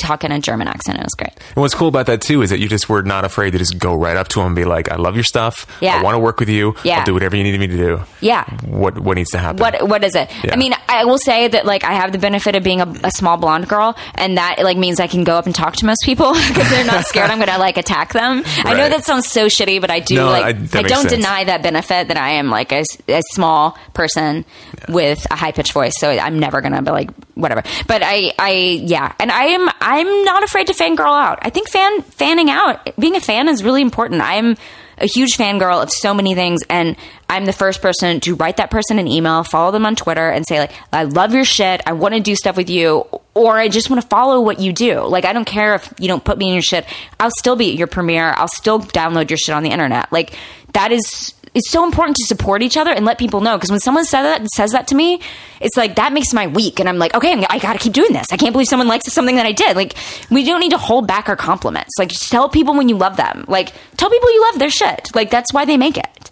talk in a German accent. It was great. And what's cool about that too is that you just were not afraid to just go right up to him and be like, "I love your stuff. Yeah. I want to work with you. Yeah. I'll do whatever you need me to do. Yeah. What What needs to happen? What what is it? Yeah. I mean, I will say that like I have the benefit of being a, a small blonde girl, and that like means I can go up and talk to most people because they're not scared I'm going to like attack them. I know that sounds so shitty, but I do No, like that I, don't sense. deny that benefit that I am like a small person with a high pitched voice, so I'm never going to be like whatever. But I I yeah, and I am I'm not afraid to fangirl out. I think fan fanning out, being a fan is really important. I'm a huge fangirl of so many things and I'm the first person to write that person an email, follow them on Twitter and say like, I love your shit. I want to do stuff with you or I just want to follow what you do. Like I don't care if you don't put me in your shit. I'll still be at your premiere. I'll still download your shit on the internet. Like that is it's so important to support each other and let people know because when someone says that says that to me, it's like that makes my week, and I'm like, okay, I'm- got to keep doing this. I can't believe someone likes something that I did. Like, we don't need to hold back our compliments. Like, just tell people when you love them. Like, tell people you love their shit. Like, that's why they make it.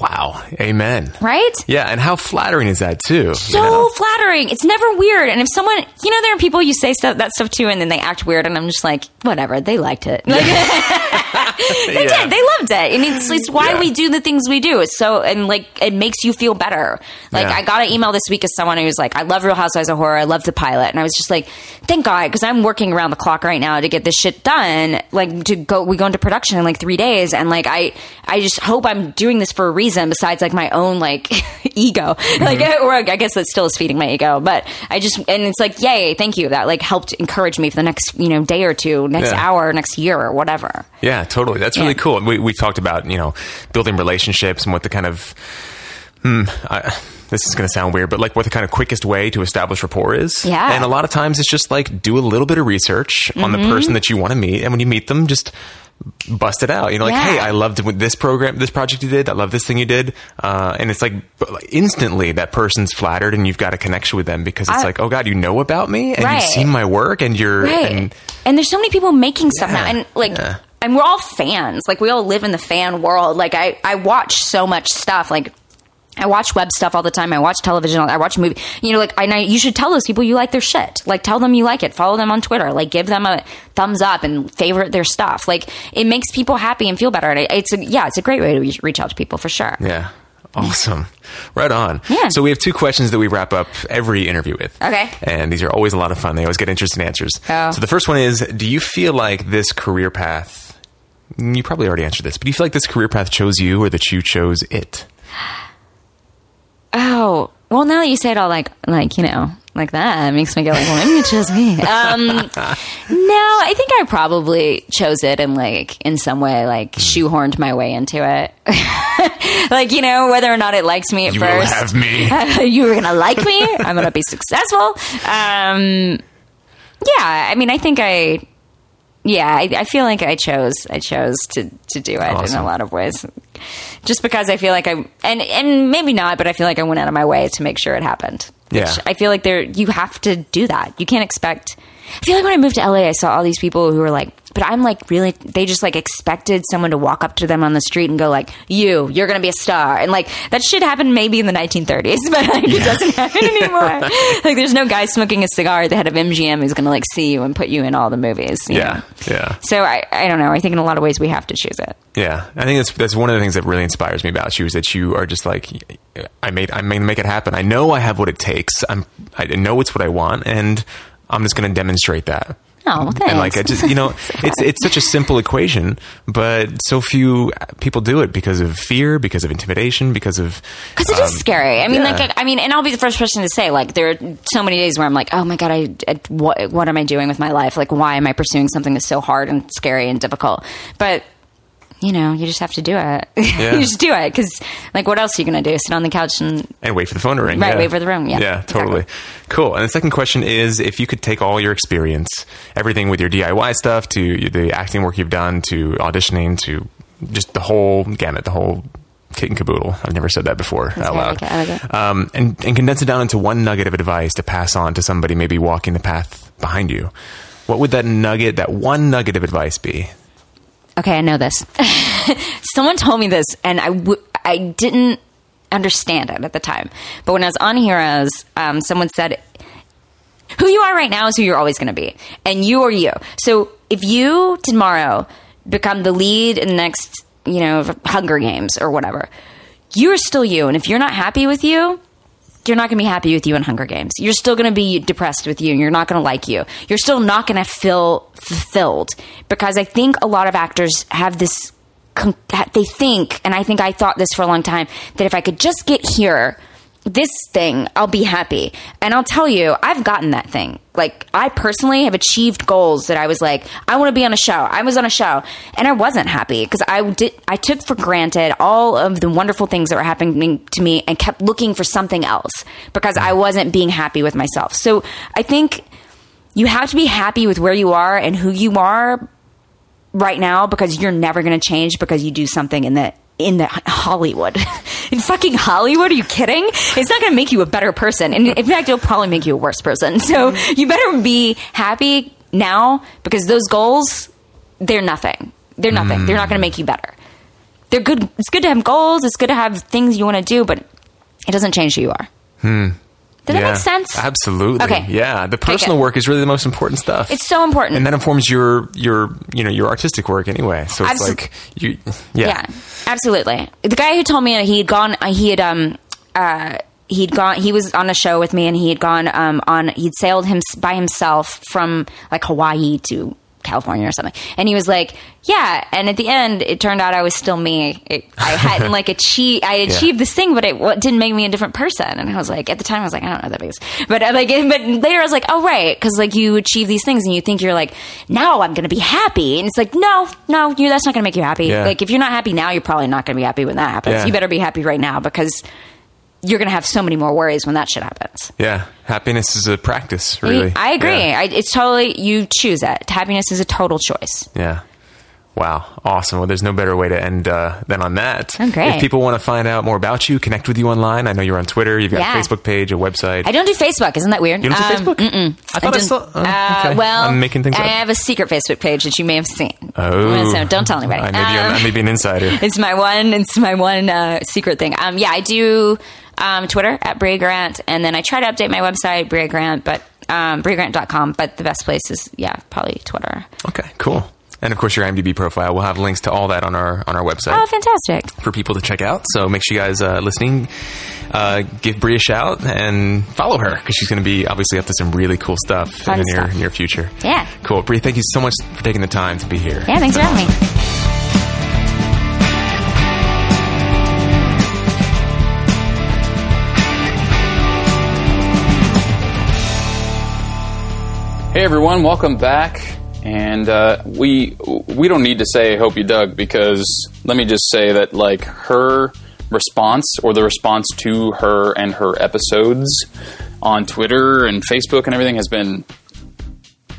Wow. Amen. right? Yeah, and how flattering is that too? you so know? flattering. It's never weird. And if someone, you know, there are people you say stuff that stuff to, and then they act weird, and I'm just like, whatever. They liked it. Like, they Yeah. did. They loved it, and it's, it's why Yeah. we do the things we do. It's so and like it makes you feel better. Like Yeah. I got an email this week of someone who was like, "I love Real Housewives of Horror. I love the pilot," and I was just like, "Thank God," because I'm working around the clock right now to get this shit done. Like to go, we go into production in like three days, and like I, I just hope I'm doing this for a reason besides like my own like ego, like Mm-hmm. or I guess that still is feeding my ego, but I just and it's like, yay, thank you. That like helped encourage me for the next you know day or two, next hour, next year, or whatever. Yeah, totally. That's really Yeah. cool. We we talked about you know building relationships and what the kind of hmm. I, this is going to sound weird, but like what the kind of quickest way to establish rapport is. Yeah. And a lot of times it's just like do a little bit of research on Mm-hmm. the person that you want to meet, and when you meet them, just bust it out. You know, like, Yeah. hey, I loved this program, this project you did. I love this thing you did, uh, and it's like instantly that person's flattered, and you've got a connection with them because it's I- like, oh god, you know about me, and Right. you've seen my work, and you're right and and, there's so many people making stuff now and like yeah. And we're all fans like we all live in the fan world like i i watch so much stuff like I watch web stuff all the time. I watch television. I watch movie. You know, like I know you should tell those people you like their shit. Like tell them you like it. Follow them on Twitter. Like give them a thumbs up and favorite their stuff. Like it makes people happy and feel better. And it, it's a, yeah, it's a great way to reach- reach out to people for sure. Yeah. Awesome. Right on. Yeah. So we have two questions that we wrap up every interview with. Okay. And these are always a lot of fun. They always get interesting answers. Oh. So the first one is Do you feel like this career path, you probably already answered this, but do you feel like this career path chose you or that you chose it? Oh, well, now that you say it all like, like, you know, like that, it makes me go like, well, maybe it chose me. Um, no, I think I probably chose it and like, in some way, like shoehorned my way into it. like, you know, whether or not it likes me at You first. have me. you were going to like me. I'm going to be successful. Um, yeah, I mean, I think I, yeah, I, I feel like I chose, I chose to, to do it in a lot of ways. Just because I feel like I, and, and maybe not, but I feel like I went out of my way to make sure it happened. Which Yeah. I feel like there, you have to do that. You can't expect, I feel like when I moved to LA, I saw all these people who were like, but I'm like really, they just like expected someone to walk up to them on the street and go like, you, you're going to be a star. And like that shit happened maybe in the 1930s, but like it doesn't happen anymore. like there's no guy smoking a cigar at the head of MGM who's going to like see you and put you in all the movies. Yeah. know? Yeah. So I, I don't know. I think in a lot of ways we have to choose it. Yeah, I think that's that's one of the things that really inspires me about you is that you are just like I made I may make it happen. I know I have what it takes. I'm I know it's what I want, and I'm just going to demonstrate that. Oh, thanks. And like I just you know it's it's such a simple equation, but so few people do it because of fear, because of intimidation, because of Because it is um, scary. I mean, yeah. like, I, I mean, and I'll be the first person to say, like, there are so many days where I'm like, oh my god, I, I what, what am I doing with my life? Like, why am I pursuing something that's so hard and scary and difficult? But you know, you just have to do it. Yeah. you just do it because, like, what else are you going to do? Sit on the couch and and wait for the phone to ring. Right, yeah. wait for the room. yeah, yeah, exactly. totally. Cool. And the second question is: if you could take all your experience, everything with your DIY stuff to the acting work you've done, to auditioning, to just the whole gamut, the whole kit and caboodle. I've never said that before out okay, I loud. like it, I like it. Um, and and condense it down into one nugget of advice to pass on to somebody maybe walking the path behind you. What would that nugget, that one nugget of advice be? Okay, I know this. Someone told me this, and I w- I didn't understand it at the time. But when I was on Heroes, um, someone said, "Who you are right now is who you're always going to be, and you are you." So if you tomorrow become the lead in the next, you know, Hunger Games or whatever, you are still you, and if you're not happy with you, you're not going to be happy with you in Hunger Games. You're still going to be depressed with you. And you're not going to like you. You're still not going to feel fulfilled because I think a lot of actors have this. They think, and I think I thought this for a long time, that if I could just get here, this thing, I'll be happy. And I'll tell you, I've gotten that thing. Like, I personally have achieved goals that I was like, I want to be on a show. I was on a show and I wasn't happy because I did, I took for granted all of the wonderful things that were happening to me and kept looking for something else because I wasn't being happy with myself. So I think you have to be happy with where you are and who you are right now because you're never going to change because you do something in the in the Hollywood. in fucking Hollywood, are you kidding? It's not going to make you a better person. And in fact, it'll probably make you a worse person. So you better be happy now because those goals, they're nothing. They're nothing. They're not going to make you better. they're good. It's good to have goals. It's good to have things you want to do, but it doesn't change who you are. Hmm. Does that Yeah. make sense? Absolutely. Okay. Yeah, the personal work is really the most important stuff. It's so important. and that informs your your you know your artistic work anyway. So it's Absol- like you yeah. Yeah, absolutely. The guy who told me he had gone, uh, he had um, uh, he'd gone. He was on a show with me, and he had gone um on. He'd sailed him by himself from like Hawaii to California or something, and he was like, "Yeah." And at the end, it turned out I was still me. It, I hadn't like achieved. I achieved this thing, but it what, didn't make me a different person. And I was like, at the time, I was like, I don't know that is, but uh, like, but later, I was like, oh right, because like you achieve these things, and you think you're like, now I'm going to be happy, and it's like, no, no, you that's not going to make you happy. Yeah. Like if you're not happy now, you're probably not going to be happy when that happens. Yeah. You better be happy right now because you're going to have so many more worries when that shit happens. Yeah. Happiness is a practice, really. I agree. Yeah. I, it's totally you choose it. Happiness is a total choice. Yeah. Wow. Awesome. Well, there's no better way to end uh, than on that. Oh, great. If people want to find out more about you, connect with you online, I know you're on Twitter. You've got Yeah. a Facebook page, a website. I don't do Facebook. Isn't that weird? you don't do Um, Facebook? Mm-mm. I thought I, don't- saw. oh, uh, okay. well, I'm making things I up. have a secret Facebook page that you may have seen. Oh. so don't tell anybody. I may, be, Um, I may be an insider. It's my one. It's my one uh, secret thing. Um, yeah, I do um, Twitter at Brea Grant, and then I try to update my website Brea Grant, but um, BreaGrant.com. But the best place is yeah, probably Twitter. Okay. Cool. And of course, your IMDb profile. We'll have links to all that on our on our website. Oh, fantastic! for people to check out. So make sure you guys uh, listening uh, give Brie a shout and follow her because she's going to be obviously up to some really cool stuff Fun in the near near future. Yeah. Cool, Brie. Thank you so much for taking the time to be here. Yeah, thanks for having me. Hey everyone, welcome back. And uh, we we don't need to say "hope you dug" because let me just say that like her response or the response to her and her episodes on Twitter and Facebook and everything has been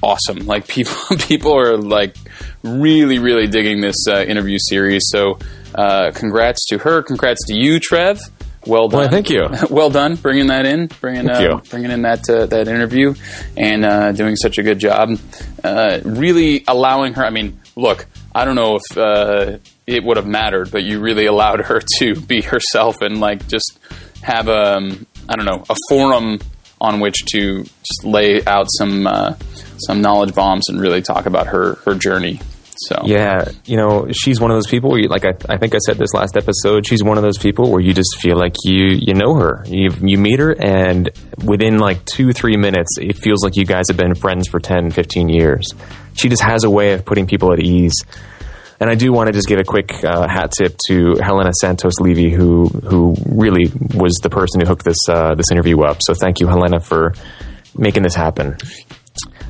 awesome. Like people people are like really really digging this uh, interview series. So uh, congrats to her. Congrats to you, Trev. Well done. Well, thank you. well done bringing that in, bringing uh, bringing in that uh, that interview, and uh, doing such a good job. Uh, really allowing her. I mean, look, I don't know if uh, it would have mattered, but you really allowed her to be herself and like just have a um, I don't know a forum on which to just lay out some uh, some knowledge bombs and really talk about her her journey. So Yeah, you know, she's one of those people. Where you, like I, I think I said this last episode. She's one of those people where you just feel like you you know her. You you meet her, and within like two three minutes, it feels like you guys have been friends for 10, 15 years. She just has a way of putting people at ease. And I do want to just give a quick uh, hat tip to Helena Santos Levy, who who really was the person who hooked this uh, this interview up. So thank you, Helena, for making this happen.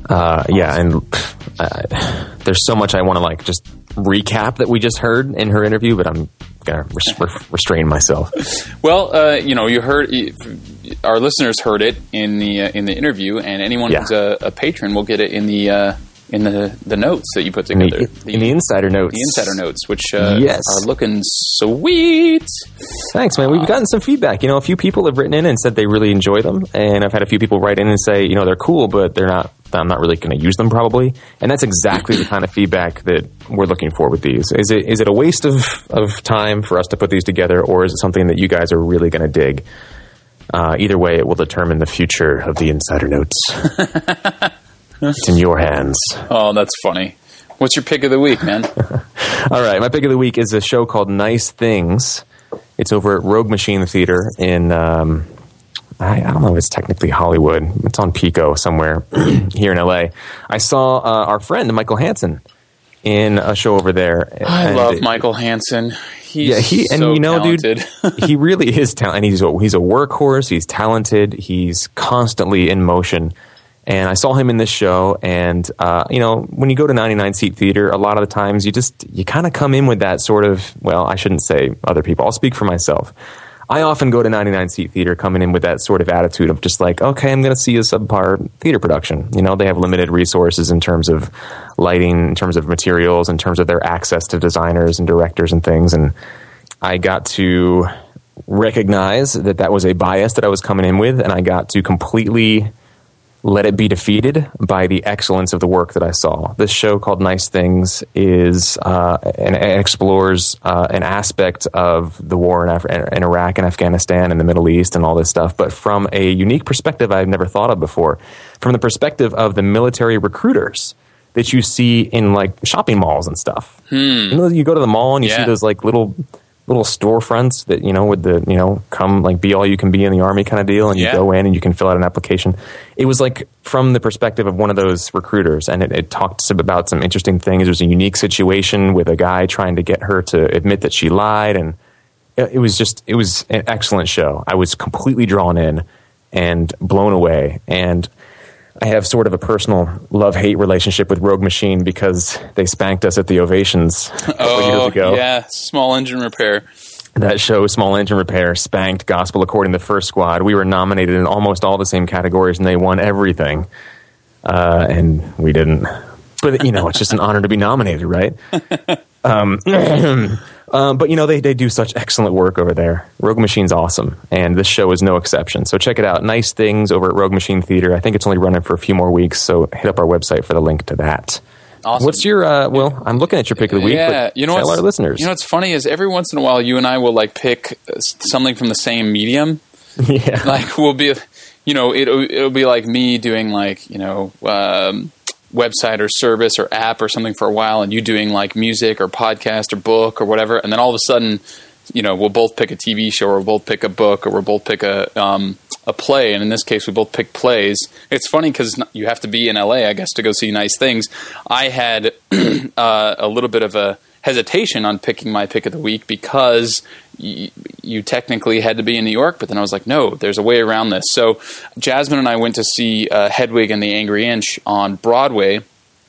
Uh, yeah, and uh, there's so much I want to like just recap that we just heard in her interview, but I'm gonna res- re- restrain myself. Well, uh, you know, you heard our listeners heard it in the uh, in the interview, and anyone Yeah. who's a, a patron will get it in the uh, in the the notes that you put In together. the, in the insider notes. the insider notes, which uh, Yes. are looking sweet. Thanks, man. We've gotten some feedback. You know, a few people have written in and said they really enjoy them, and I've had a few people write in and say, you know, they're cool, but they're not. I'm not really going to use them probably, and that's exactly the kind of feedback that we're looking for with these. Is it is it a waste of of time for us to put these together, or is it something that you guys are really going to dig? Uh, either way, it will determine the future of the insider notes. it's in your hands. Oh, that's funny. What's your pick of the week, man? All right, my pick of the week is a show called Nice Things. It's over at Rogue Machine Theater in, um, I, I don't know if it's technically Hollywood. It's on Pico somewhere here in LA. I saw uh, our friend Michael Hansen in a show over there. I love it- Michael Hansen. He's Yeah, he and so you know, talented. dude, he really is talented. He's a, he's a workhorse. He's talented. He's constantly in motion. And I saw him in this show, and uh, you know, when you go to 99 seat theater, a lot of the times you just you kind of come in with that sort of well, I shouldn't say other people. I'll speak for myself. I often go to 99 seat theater coming in with that sort of attitude of just like, okay, I'm going to see a subpar theater production. You know, they have limited resources in terms of lighting, in terms of materials, in terms of their access to designers and directors and things. And I got to recognize that that was a bias that I was coming in with, and I got to completely let it be defeated by the excellence of the work that I saw. This show called Nice Things is uh, and, and explores uh, an aspect of the war in, Af- in Iraq and Afghanistan and the Middle East and all this stuff, but from a unique perspective I've never thought of before. From the perspective of the military recruiters that you see in like shopping malls and stuff. You know, you go to the mall and you see those like little little storefronts that you know with the you know come like be all you can be in the army kind of deal and you go in and you can fill out an application. It was like from the perspective of one of those recruiters and it, it talked about some interesting things. There's a unique situation with a guy trying to get her to admit that she lied and it, it was just it was an excellent show. I was completely drawn in and blown away and I have sort of a personal love hate relationship with Rogue Machine because they spanked us at the Ovations a couple Oh, years ago yeah, small engine repair. that show, Small Engine Repair, spanked Gospel According to the First Squad. We were nominated in almost all the same categories, and they won everything. Uh, and we didn't. But, you know, it's just an honor to be nominated, right? Um, um, but, you know, they, they do such excellent work over there. Rogue Machine's awesome, and this show is no exception. So check it out. Nice things over at Rogue Machine Theater. I think it's only running for a few more weeks, so hit up our website for the link to that. Awesome. What's your, uh, well, I'm looking at your pick of the week, yeah, you know tell our listeners. You know what's funny is every once in a while you and I will like pick uh, something from the same medium. yeah. Like we'll be, you know, it'll it'll be like me doing like you know. Um, website or service or app or something for a while and you doing like music or podcast or book or whatever and then all of a sudden you know we'll both pick a tv show or we'll both pick a book or we'll both pick a um, a play and in this case we both pick plays. It's funny because you have to be in la i guess to go see nice things. I had uh, a little bit of a hesitation on picking my pick of the week because you technically had to be in New York, but then I was like, no, there's a way around this. So Jasmine and I went to see uh, Hedwig and the Angry Inch on Broadway.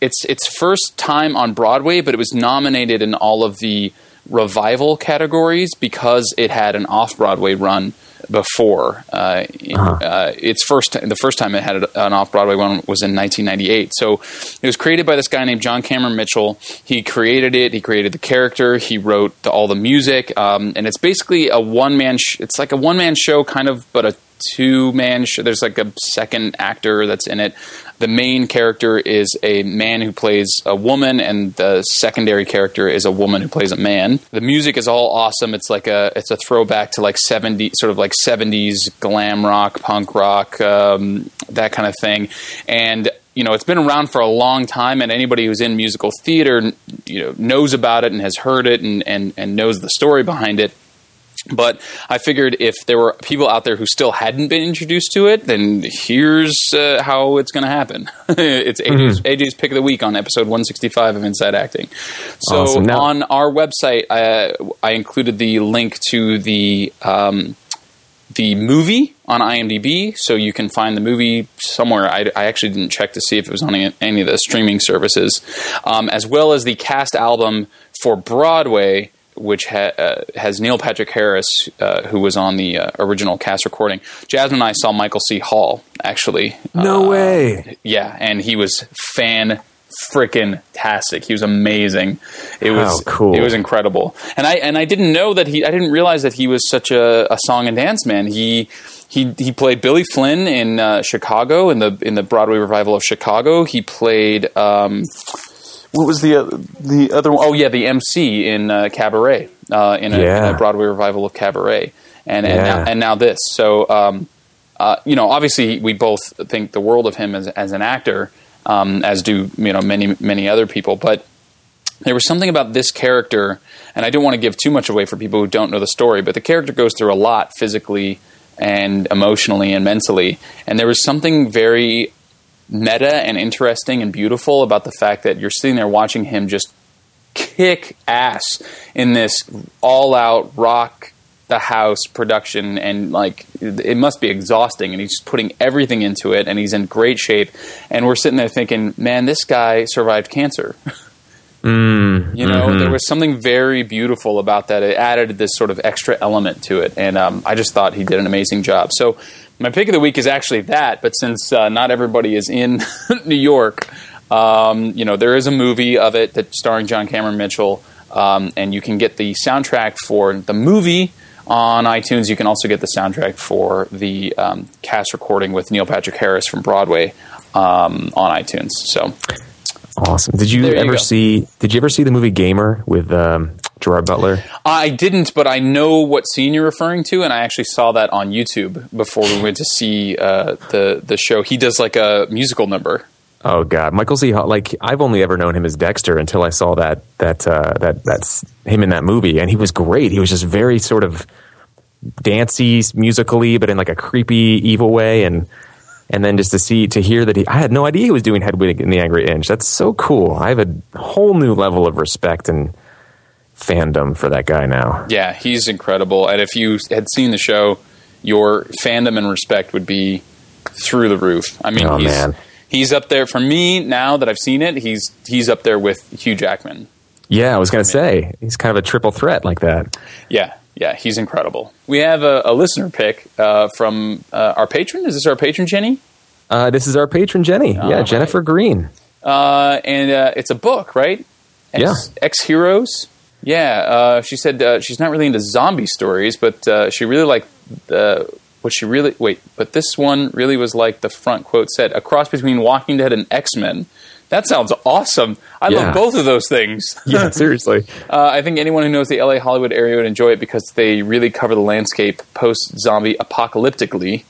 It's its first time on Broadway, but it was nominated in all of the revival categories because it had an off Broadway run before. Uh, in- uh, its first the first time it had an off Broadway one was in 1998. So it was created by this guy named John Cameron Mitchell. He created it. He created the character. He wrote the, all the music, um, and it's basically a one man. Sh- it's like a one man show, kind of, but a two man show. There's like a second actor that's in it. The main character is a man who plays a woman, and the secondary character is a woman who plays a man. The music is all awesome. It's like a it's a throwback to like 70 sort of like 70s glam rock, punk rock, um, that kind of thing. And you know, it's been around for a long time, and anybody who's in musical theater, you know, knows about it and has heard it and and, and knows the story behind it. But I figured if there were people out there who still hadn't been introduced to it, then here's uh, how it's going to happen. it's AJ's, AJ's pick of the week on episode 165 of Inside Acting. So Awesome. Now- on our website, uh, I included the link to the um, the movie on IMDb, so you can find the movie somewhere. I, I actually didn't check to see if it was on any, any of the streaming services, um, as well as the cast album for Broadway, which ha- uh, has Neil Patrick Harris, uh, who was on the uh, original cast recording. Jasmine and I saw Michael C. Hall, actually. No Uh, way. Yeah, and he was fan freaking tastic. He was amazing. It was How cool. It was incredible. And I and I didn't know that he. I didn't realize that he was such a, a song and dance man. He. He, he played Billy Flynn in uh, Chicago in the in the Broadway revival of Chicago. He played um, what was the uh, the other one? Oh yeah, the MC in uh, Cabaret uh, in, a, Yeah. in a Broadway revival of Cabaret, and and, Yeah. now, and now this. So um, uh, you know, obviously, we both think the world of him as as an actor, um, as do you know many many other people. But there was something about this character, and I don't want to give too much away for people who don't know the story. But the character goes through a lot physically and emotionally and mentally, and there was something very meta and interesting and beautiful about the fact that you're sitting there watching him just kick ass in this all out rock the house production. And like it must be exhausting. And he's just putting everything into it and he's in great shape. And we're sitting there thinking man this guy survived cancer. You know there was something very beautiful about that. It added this sort of extra element to it. And um, i just thought he did an amazing job. So my pick of the week is actually that but since uh, not everybody is in new york um, you know there is a movie of it that starring john cameron mitchell um, and you can get the soundtrack for the movie On iTunes, you can also get the soundtrack for the um, cast recording with Neil Patrick Harris from Broadway um, on iTunes. So Awesome. Did you There ever go. see? Did you ever see the movie Gamer with um, Gerard Butler? I didn't, but I know what scene you're referring to, and I actually saw that on YouTube before we went to see uh, the the show. He does like a musical number. Oh God, Michael C. Hall. Like I've only ever known him as Dexter until I saw that that uh, that that's him in that movie, and he was great. He was just very sort of dancey, musically, but in like a creepy, evil way, and and then just to see to hear that he, I had no idea he was doing Hedwig and the Angry Inch. That's so cool. I have a whole new level of respect and fandom for that guy now. Yeah, he's incredible. And if you had seen the show, your fandom and respect would be through the roof. I mean, Oh, he's, man. he's up there for me now that I've seen it. He's he's up there with Hugh Jackman. Yeah, I was gonna say he's kind of a triple threat like that. Yeah, yeah, he's incredible. We have a, a listener pick uh, from uh, our patron. Is this our patron, Jenny? Uh, this is our patron Jenny. yeah, right. Jennifer Green. Uh, and uh, it's a book, right? Ex, Ex Heroes. Yeah, uh, she said uh, she's not really into zombie stories, but uh, she really liked the what she really wait. But this one really was like the front quote said, a cross between Walking Dead and X Men. That sounds awesome. I Yeah. love both of those things. Yeah, seriously. Uh, I think anyone who knows the LA Hollywood area would enjoy it because they really cover the landscape post zombie apocalyptically.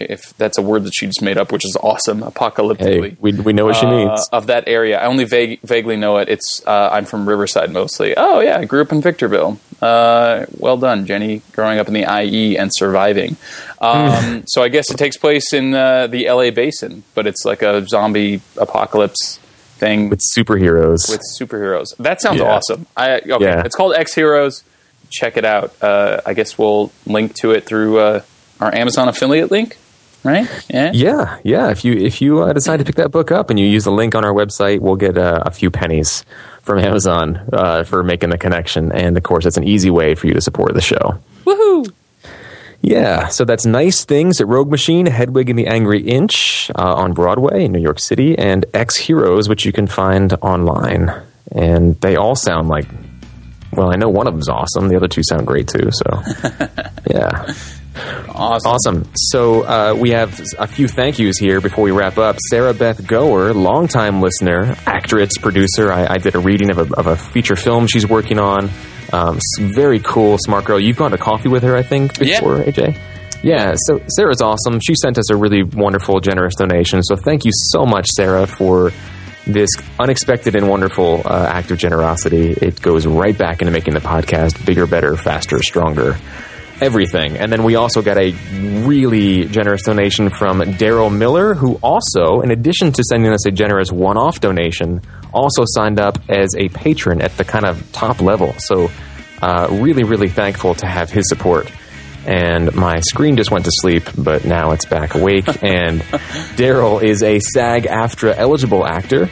If that's a word that she just made up, which is awesome, apocalyptically Hey, we we know what she uh, means. of that area. I only vague, vaguely know it. It's uh, I'm from Riverside mostly. Oh yeah, I grew up in Victorville. Uh, well done, Jenny, growing up in the IE and surviving. Um, so I guess it takes place in uh, the LA basin, but it's like a zombie apocalypse thing with superheroes. with superheroes. That sounds Yeah. awesome. I okay, Yeah. it's called Ex Heroes. Check it out. Uh, I guess we'll link to it through uh, our Amazon affiliate link, right? Yeah. yeah, yeah. If you if you uh, decide to pick that book up and you use the link on our website, we'll get uh, a few pennies from Amazon uh, for making the connection. And of course, it's an easy way for you to support the show. Woohoo! Yeah, so that's nice things at Rogue Machine, Hedwig and the Angry Inch uh, on Broadway in New York City, and Ex Heroes, which you can find online. And they all sound like, well, I know one of them's awesome. The other two sound great too. So, yeah. Awesome. Awesome. So uh, we have a few thank yous here before we wrap up. Sarah Beth Goer, longtime listener, actress, producer. I, I did a reading of a, of a feature film she's working on. Um, very cool, smart girl. You've gone to coffee with her, I think, Yeah. before, AJ. Yeah, so Sarah's awesome. She sent us a really wonderful, generous donation. So thank you so much, Sarah, for this unexpected and wonderful uh, act of generosity. It goes right back into making the podcast bigger, better, faster, stronger everything. And then we also got a really generous donation from Daryl Miller, who also, in addition to sending us a generous one off donation, also signed up as a patron at the kind of top level. So, uh, really, really thankful to have his support. And my screen just went to sleep, but now it's back awake. and Daryl is a SAG AFTRA eligible actor.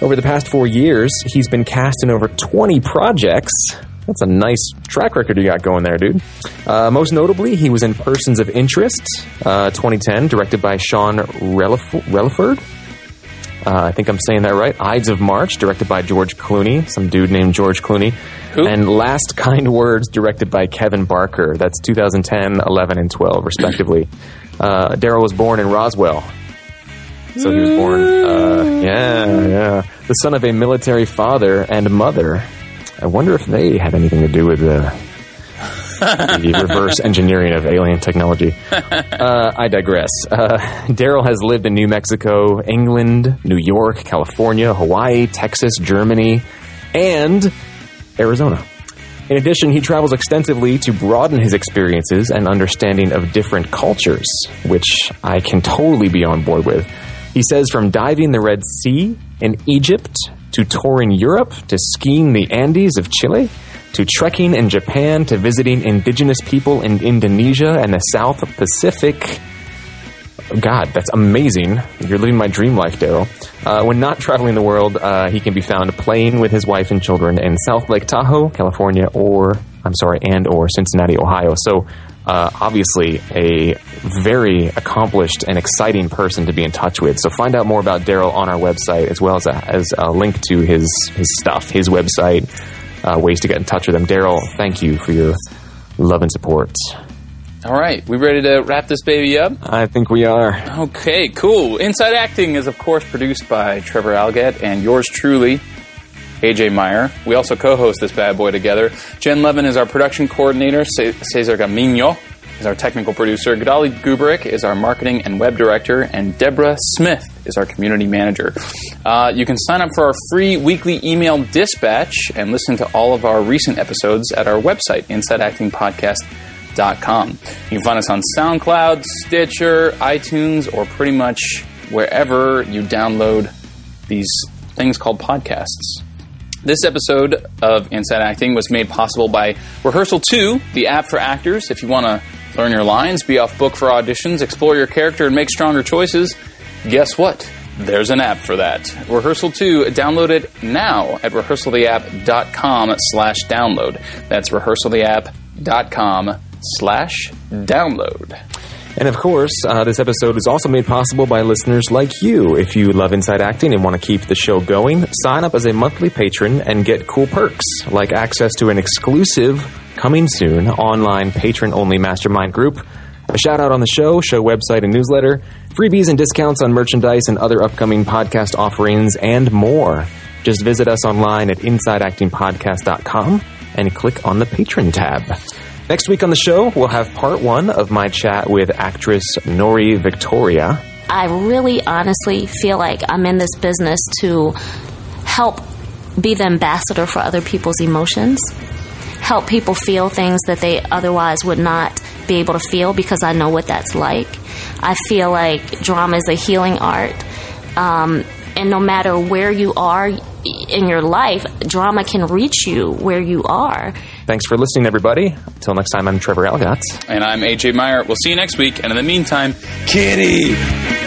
Over the past four years, he's been cast in over 20 projects. That's a nice track record you got going there, dude. Uh, most notably, he was in Persons of Interest, uh, 2010, directed by Sean Relif- Relaford. Uh, I think I'm saying that right. Ides of March, directed by George Clooney, some dude named George Clooney. Who? And Last Kind Words, directed by Kevin Barker. That's 2010, 11, and 12, respectively. Uh, Daryl was born in Roswell, so he was born, uh, yeah, yeah, the son of a military father and mother. I wonder if they had anything to do with the, the reverse engineering of alien technology. Uh, I digress. Uh, Daryl has lived in New Mexico, England, New York, California, Hawaii, Texas, Germany, and Arizona. In addition, he travels extensively to broaden his experiences and understanding of different cultures, which I can totally be on board with. He says from diving the Red Sea in Egypt to touring Europe to skiing the Andes of Chile to trekking in Japan to visiting indigenous people in Indonesia and the South Pacific. God, that's amazing. You're living my dream life, Daryl. Uh, when not traveling the world, uh, he can be found playing with his wife and children in South Lake Tahoe, California, or, I'm sorry, and or Cincinnati, Ohio. So, uh, obviously, a very accomplished and exciting person to be in touch with. So, find out more about Daryl on our website, as well as a, as a link to his, his stuff, his website, uh, ways to get in touch with him. Daryl, thank you for your love and support. All right, we ready to wrap this baby up? I think we are. Okay, cool. Inside Acting is, of course, produced by Trevor Algatt and yours truly, AJ Meyer. We also co host this bad boy together. Jen Levin is our production coordinator, Cesar Gamino is our technical producer, Gadali Gubrick is our marketing and web director, and Deborah Smith is our community manager. Uh, you can sign up for our free weekly email dispatch and listen to all of our recent episodes at our website, InsideActingPodcast.com. You can find us on SoundCloud, Stitcher, iTunes, or pretty much wherever you download these things called podcasts. This episode of Inside Acting was made possible by Rehearsal 2, the app for actors. If you want to learn your lines, be off book for auditions, explore your character, and make stronger choices, guess what? There's an app for that. Rehearsal 2, download it now at rehearsaltheapp.com slash download. That's rehearsaltheapp.com slash download. And of course, uh, this episode is also made possible by listeners like you. If you love Inside Acting and want to keep the show going, sign up as a monthly patron and get cool perks like access to an exclusive, coming soon, online patron only mastermind group, a shout out on the show, show website and newsletter, freebies and discounts on merchandise and other upcoming podcast offerings, and more. Just visit us online at InsideActingPodcast.com and click on the patron tab. Next week on the show, we'll have part one of my chat with actress Nori Victoria. I really honestly feel like I'm in this business to help be the ambassador for other people's emotions, help people feel things that they otherwise would not be able to feel because I know what that's like. I feel like drama is a healing art. Um, and no matter where you are in your life, drama can reach you where you are. Thanks for listening, everybody. Until next time, I'm Trevor Algatt. And I'm AJ Meyer. We'll see you next week. And in the meantime, kitty!